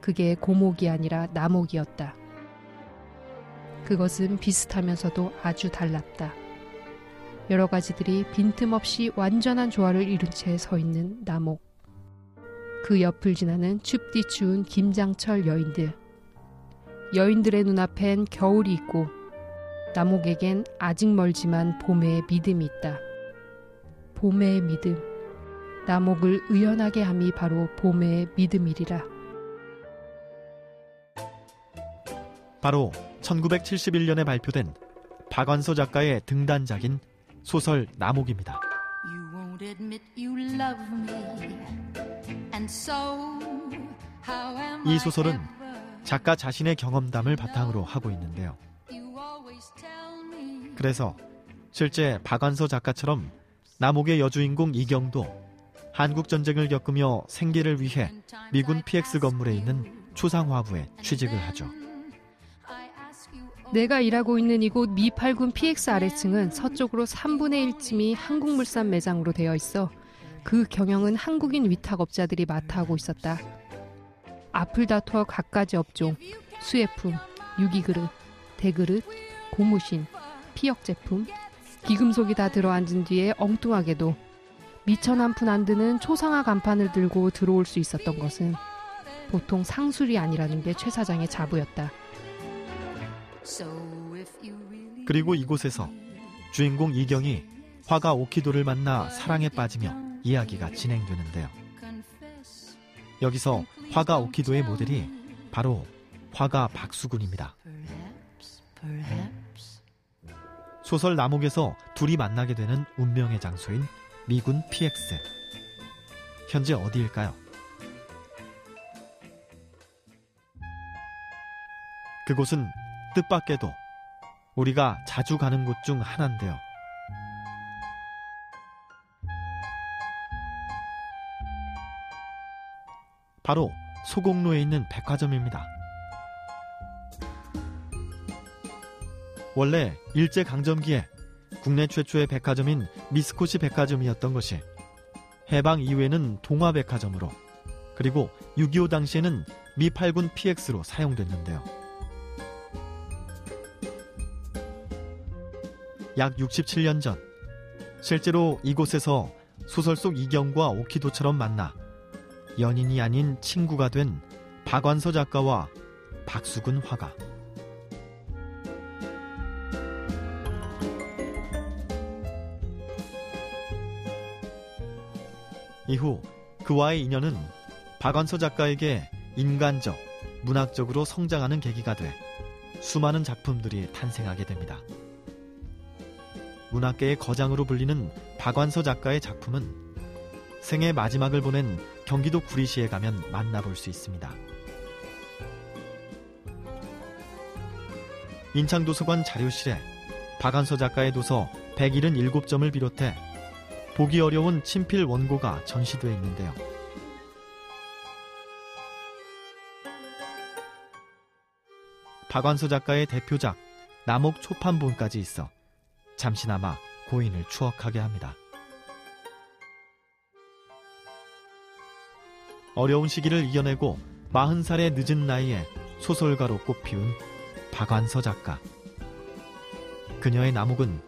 Speaker 7: 그게 고목이 아니라 나목이었다. 그것은 비슷하면서도 아주 달랐다. 여러 가지들이 빈틈없이 완전한 조화를 이룬 채 서 있는 나목. 그 옆을 지나는 춥디 추운 김장철 여인들. 여인들의 눈앞엔 겨울이 있고 나목에겐 아직 멀지만 봄의 믿음이 있다. 봄의 믿음. 나목을 의연하게 함이 바로 봄의 믿음이리라.
Speaker 6: 바로 1971년에 발표된 박완서 작가의 등단작인 소설 나목입니다.
Speaker 8: You won't admit you love me. And so, how am
Speaker 6: 이
Speaker 8: I
Speaker 6: 소설은? 작가 자신의 경험담을 바탕으로 하고 있는데요.
Speaker 8: You always tell me.
Speaker 6: 그래서 실제 박완서 작가처럼 남옥의 여주인공 이경도 한국 전쟁을 겪으며 생계를 위해 미군 PX 건물에 있는 추상화부에 취직을 하죠.
Speaker 7: 내가 일하고 있는 이곳 미8군 PX 아래층은 서쪽으로 3분의 1쯤이 한국물산 매장으로 되어 있어 그 경영은 한국인 위탁업자들이 맡아 하고 있었다. 앞을 다투어 갖가지 업종, 수혜품, 유기그릇, 대그릇, 고무신, 피역 제품, 기금속이 다 들어앉은 뒤에 엉뚱하게도 미천 한 푼 안 드는 초상화 간판을 들고 들어올 수 있었던 것은 보통 상술이 아니라는 게 최 사장의 자부였다.
Speaker 6: 그리고 이곳에서 주인공 이경이 화가 오키도를 만나 사랑에 빠지며 이야기가 진행되는데요. 여기서 화가 오키도의 모델이 바로 화가 박수군입니다. 소설 남옥에서 둘이 만나게 되는 운명의 장소인 미군 PX. 현재 어디일까요? 그곳은 뜻밖에도 우리가 자주 가는 곳 중 하나인데요. 바로 소곡로에 있는 백화점입니다. 원래 일제강점기에 국내 최초의 백화점인 미스코시 백화점이었던 것이 해방 이후에는 동화백화점으로 그리고 6.25 당시에는 미8군 PX로 사용됐는데요. 약 67년 전 실제로 이곳에서 소설 속 이경과 오키도처럼 만나 연인이 아닌 친구가 된 박완서 작가와 박수근 화가 이후 그와의 인연은 박완서 작가에게 인간적, 문학적으로 성장하는 계기가 돼 수많은 작품들이 탄생하게 됩니다. 문학계의 거장으로 불리는 박완서 작가의 작품은 생의 마지막을 보낸 경기도 구리시에 가면 만나볼 수 있습니다. 인창도서관 자료실에 박완서 작가의 도서 177점을 비롯해 보기 어려운 친필 원고가 전시되어 있는데요. 박완서 작가의 대표작 남옥 초판본까지 있어 잠시나마 고인을 추억하게 합니다. 어려운 시기를 이겨내고 40살의 늦은 나이에 소설가로 꽃피운 박완서 작가. 그녀의 남옥은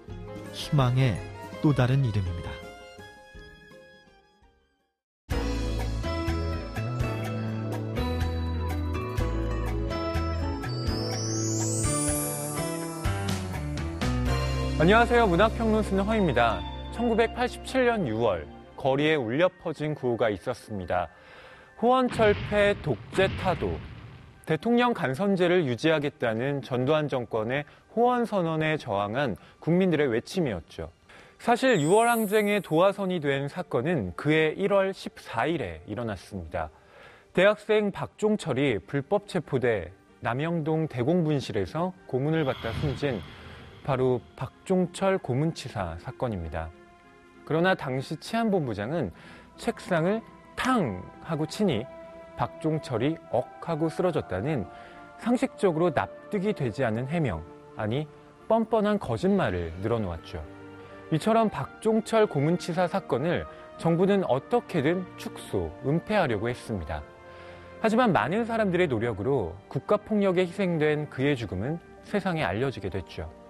Speaker 6: 희망의 또 다른 이름입니다.
Speaker 9: 안녕하세요. 문학평론 쓰는 허입니다. 1987년 6월 거리에 울려 퍼진 구호가 있었습니다. 호원철폐 독재 타도 대통령 간선제를 유지하겠다는 전두환 정권의 호원 선언에 저항한 국민들의 외침이었죠. 사실 6월 항쟁의 도화선이 된 사건은 그해 1월 14일에 일어났습니다. 대학생 박종철이 불법 체포돼 남영동 대공분실에서 고문을 받다 숨진 바로 박종철 고문치사 사건입니다. 그러나 당시 치안본부장은 책상을 탕 하고 치니 박종철이 억 하고 쓰러졌다는 상식적으로 납득이 되지 않는 해명, 아니 뻔뻔한 거짓말을 늘어놓았죠. 이처럼 박종철 고문치사 사건을 정부는 어떻게든 축소, 은폐하려고 했습니다. 하지만 많은 사람들의 노력으로 국가폭력에 희생된 그의 죽음은 세상에 알려지게 됐죠.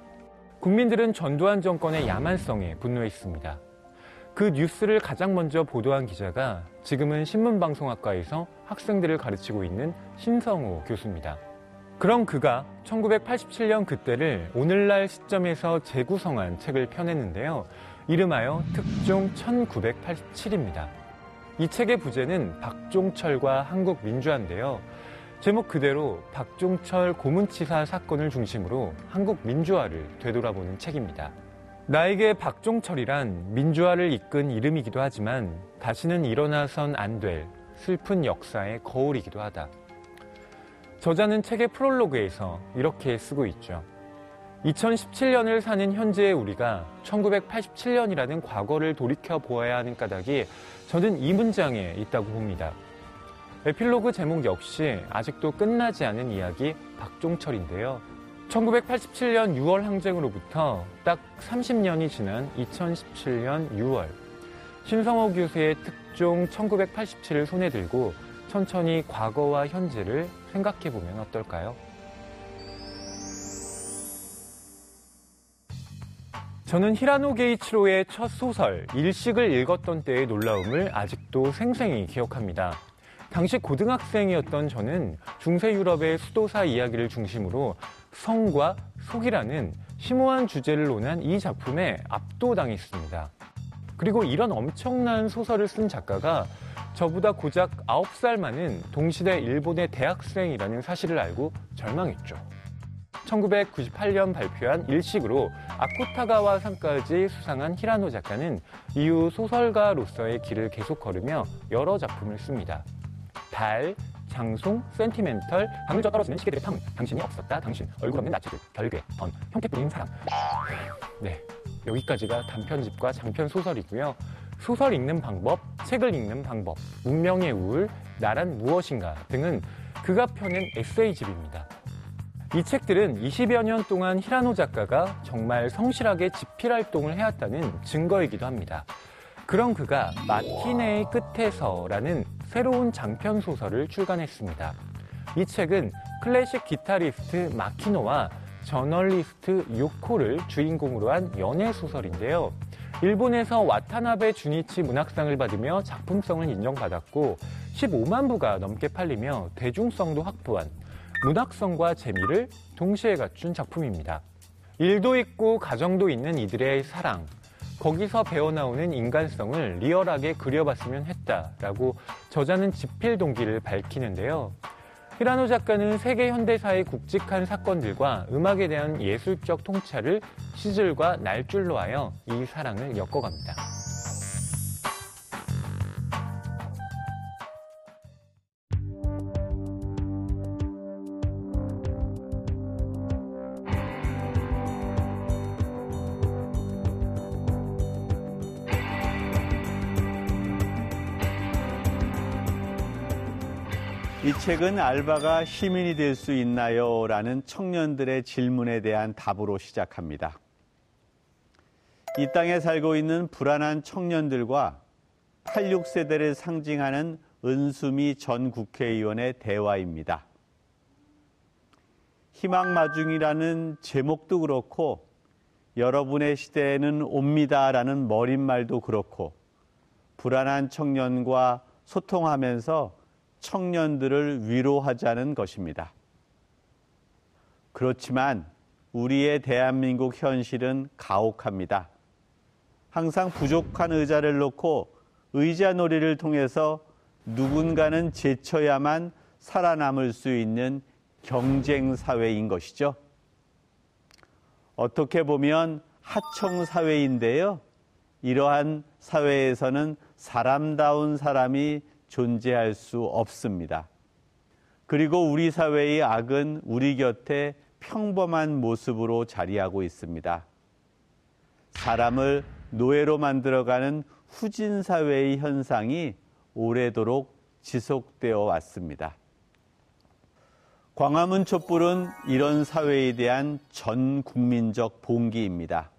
Speaker 9: 국민들은 전두환 정권의 야만성에 분노했습니다. 그 뉴스를 가장 먼저 보도한 기자가 지금은 신문방송학과에서 학생들을 가르치고 있는 신성우 교수입니다. 그럼 그가 1987년 그때를 오늘날 시점에서 재구성한 책을 펴냈는데요. 이름하여 특종 1987입니다. 이 책의 부제는 박종철과 한국 민주화인데요. 제목 그대로 박종철 고문치사 사건을 중심으로 한국 민주화를 되돌아보는 책입니다. 나에게 박종철이란 민주화를 이끈 이름이기도 하지만 다시는 일어나선 안 될 슬픈 역사의 거울이기도 하다. 저자는 책의 프롤로그에서 이렇게 쓰고 있죠. 2017년을 사는 현재의 우리가 1987년이라는 과거를 돌이켜 보아야 하는 까닭이 저는 이 문장에 있다고 봅니다. 에필로그 제목 역시 아직도 끝나지 않은 이야기 박종철인데요. 1987년 6월 항쟁으로부터 딱 30년이 지난 2017년 6월 신성호 교수의 특종 1987을 손에 들고 천천히 과거와 현재를 생각해 보면 어떨까요? 저는 히라노 게이치로의 첫 소설 일식을 읽었던 때의 놀라움을 아직도 생생히 기억합니다. 당시 고등학생이었던 저는 중세 유럽의 수도사 이야기를 중심으로 성과 속이라는 심오한 주제를 논한 이 작품에 압도당했습니다. 그리고 이런 엄청난 소설을 쓴 작가가 저보다 고작 9살 많은 동시대 일본의 대학생이라는 사실을 알고 절망했죠. 1998년 발표한 일식으로 아쿠타가와 상까지 수상한 히라노 작가는 이후 소설가로서의 길을 계속 걸으며 여러 작품을 씁니다. 달, 장송, 센티멘털, 방을 져 떨어지는 시계들의 탕, 당신이 없었다, 당신, 얼굴 없는 나치들, 별괴, 던, 형태 뿌린 사람. 네, 여기까지가 단편집과 장편 소설이고요. 소설 읽는 방법, 책을 읽는 방법, 문명의 우울, 나란 무엇인가 등은 그가 펴낸 에세이집입니다. 이 책들은 20여 년 동안 히라노 작가가 정말 성실하게 집필 활동을 해왔다는 증거이기도 합니다. 그런 그가 마키네의 끝에서라는 새로운 장편 소설을 출간했습니다. 이 책은 클래식 기타리스트 마키노와 저널리스트 요코를 주인공으로 한 연애 소설인데요. 일본에서 와타나베 주니치 문학상을 받으며 작품성을 인정받았고 15만 부가 넘게 팔리며 대중성도 확보한 문학성과 재미를 동시에 갖춘 작품입니다. 일도 있고 가정도 있는 이들의 사랑, 거기서 배어나오는 인간성을 리얼하게 그려봤으면 했다라고 저자는 집필 동기를 밝히는데요. 히라노 작가는 세계 현대사의 굵직한 사건들과 음악에 대한 예술적 통찰을 시절과 날줄로 하여 이 사랑을 엮어갑니다.
Speaker 2: 이 책은 알바가 시민이 될 수 있나요? 라는 청년들의 질문에 대한 답으로 시작합니다. 이 땅에 살고 있는 불안한 청년들과 86세대를 상징하는 은수미 전 국회의원의 대화입니다. 희망마중이라는 제목도 그렇고 여러분의 시대에는 옵니다라는 머릿말도 그렇고 불안한 청년과 소통하면서 청년들을 위로하자는 것입니다. 그렇지만 우리의 대한민국 현실은 가혹합니다. 항상 부족한 의자를 놓고 의자 놀이를 통해서 누군가는 제쳐야만 살아남을 수 있는 경쟁 사회인 것이죠. 어떻게 보면 하청 사회인데요. 이러한 사회에서는 사람다운 사람이 존재할 수 없습니다. 그리고 우리 사회의 악은 우리 곁에 평범한 모습으로 자리하고 있습니다. 사람을 노예로 만들어가는 후진 사회의 현상이 오래도록 지속되어 왔습니다. 광화문 촛불은 이런 사회에 대한 전 국민적 봉기입니다.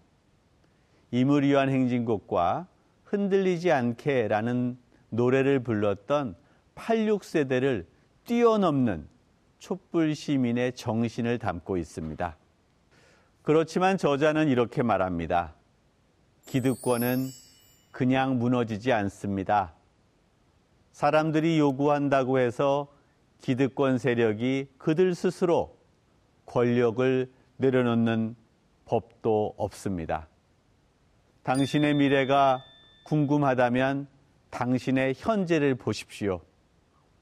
Speaker 2: 임을 위한 행진곡과 흔들리지 않게라는 노래를 불렀던 86세대를 뛰어넘는 촛불 시민의 정신을 담고 있습니다. 그렇지만 저자는 이렇게 말합니다. 기득권은 그냥 무너지지 않습니다. 사람들이 요구한다고 해서 기득권 세력이 그들 스스로 권력을 내려놓는 법도 없습니다. 당신의 미래가 궁금하다면 당신의 현재를 보십시오.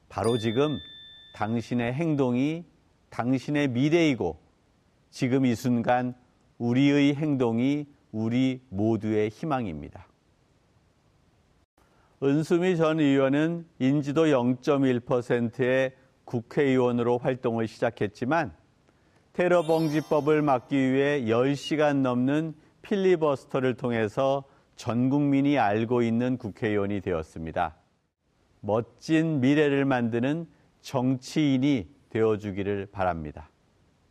Speaker 2: 바로 지금 당신의 행동이 당신의 미래이고 지금 이 순간 우리의 행동이 우리 모두의 희망입니다. 은수미 전 의원은 인지도 0.1%의 국회의원으로 활동을 시작했지만 테러 방지법을 막기 위해 10시간 넘는 필리버스터를 통해서 전 국민이 알고 있는 국회의원이 되었습니다. 멋진 미래를 만드는 정치인이 되어주기를 바랍니다.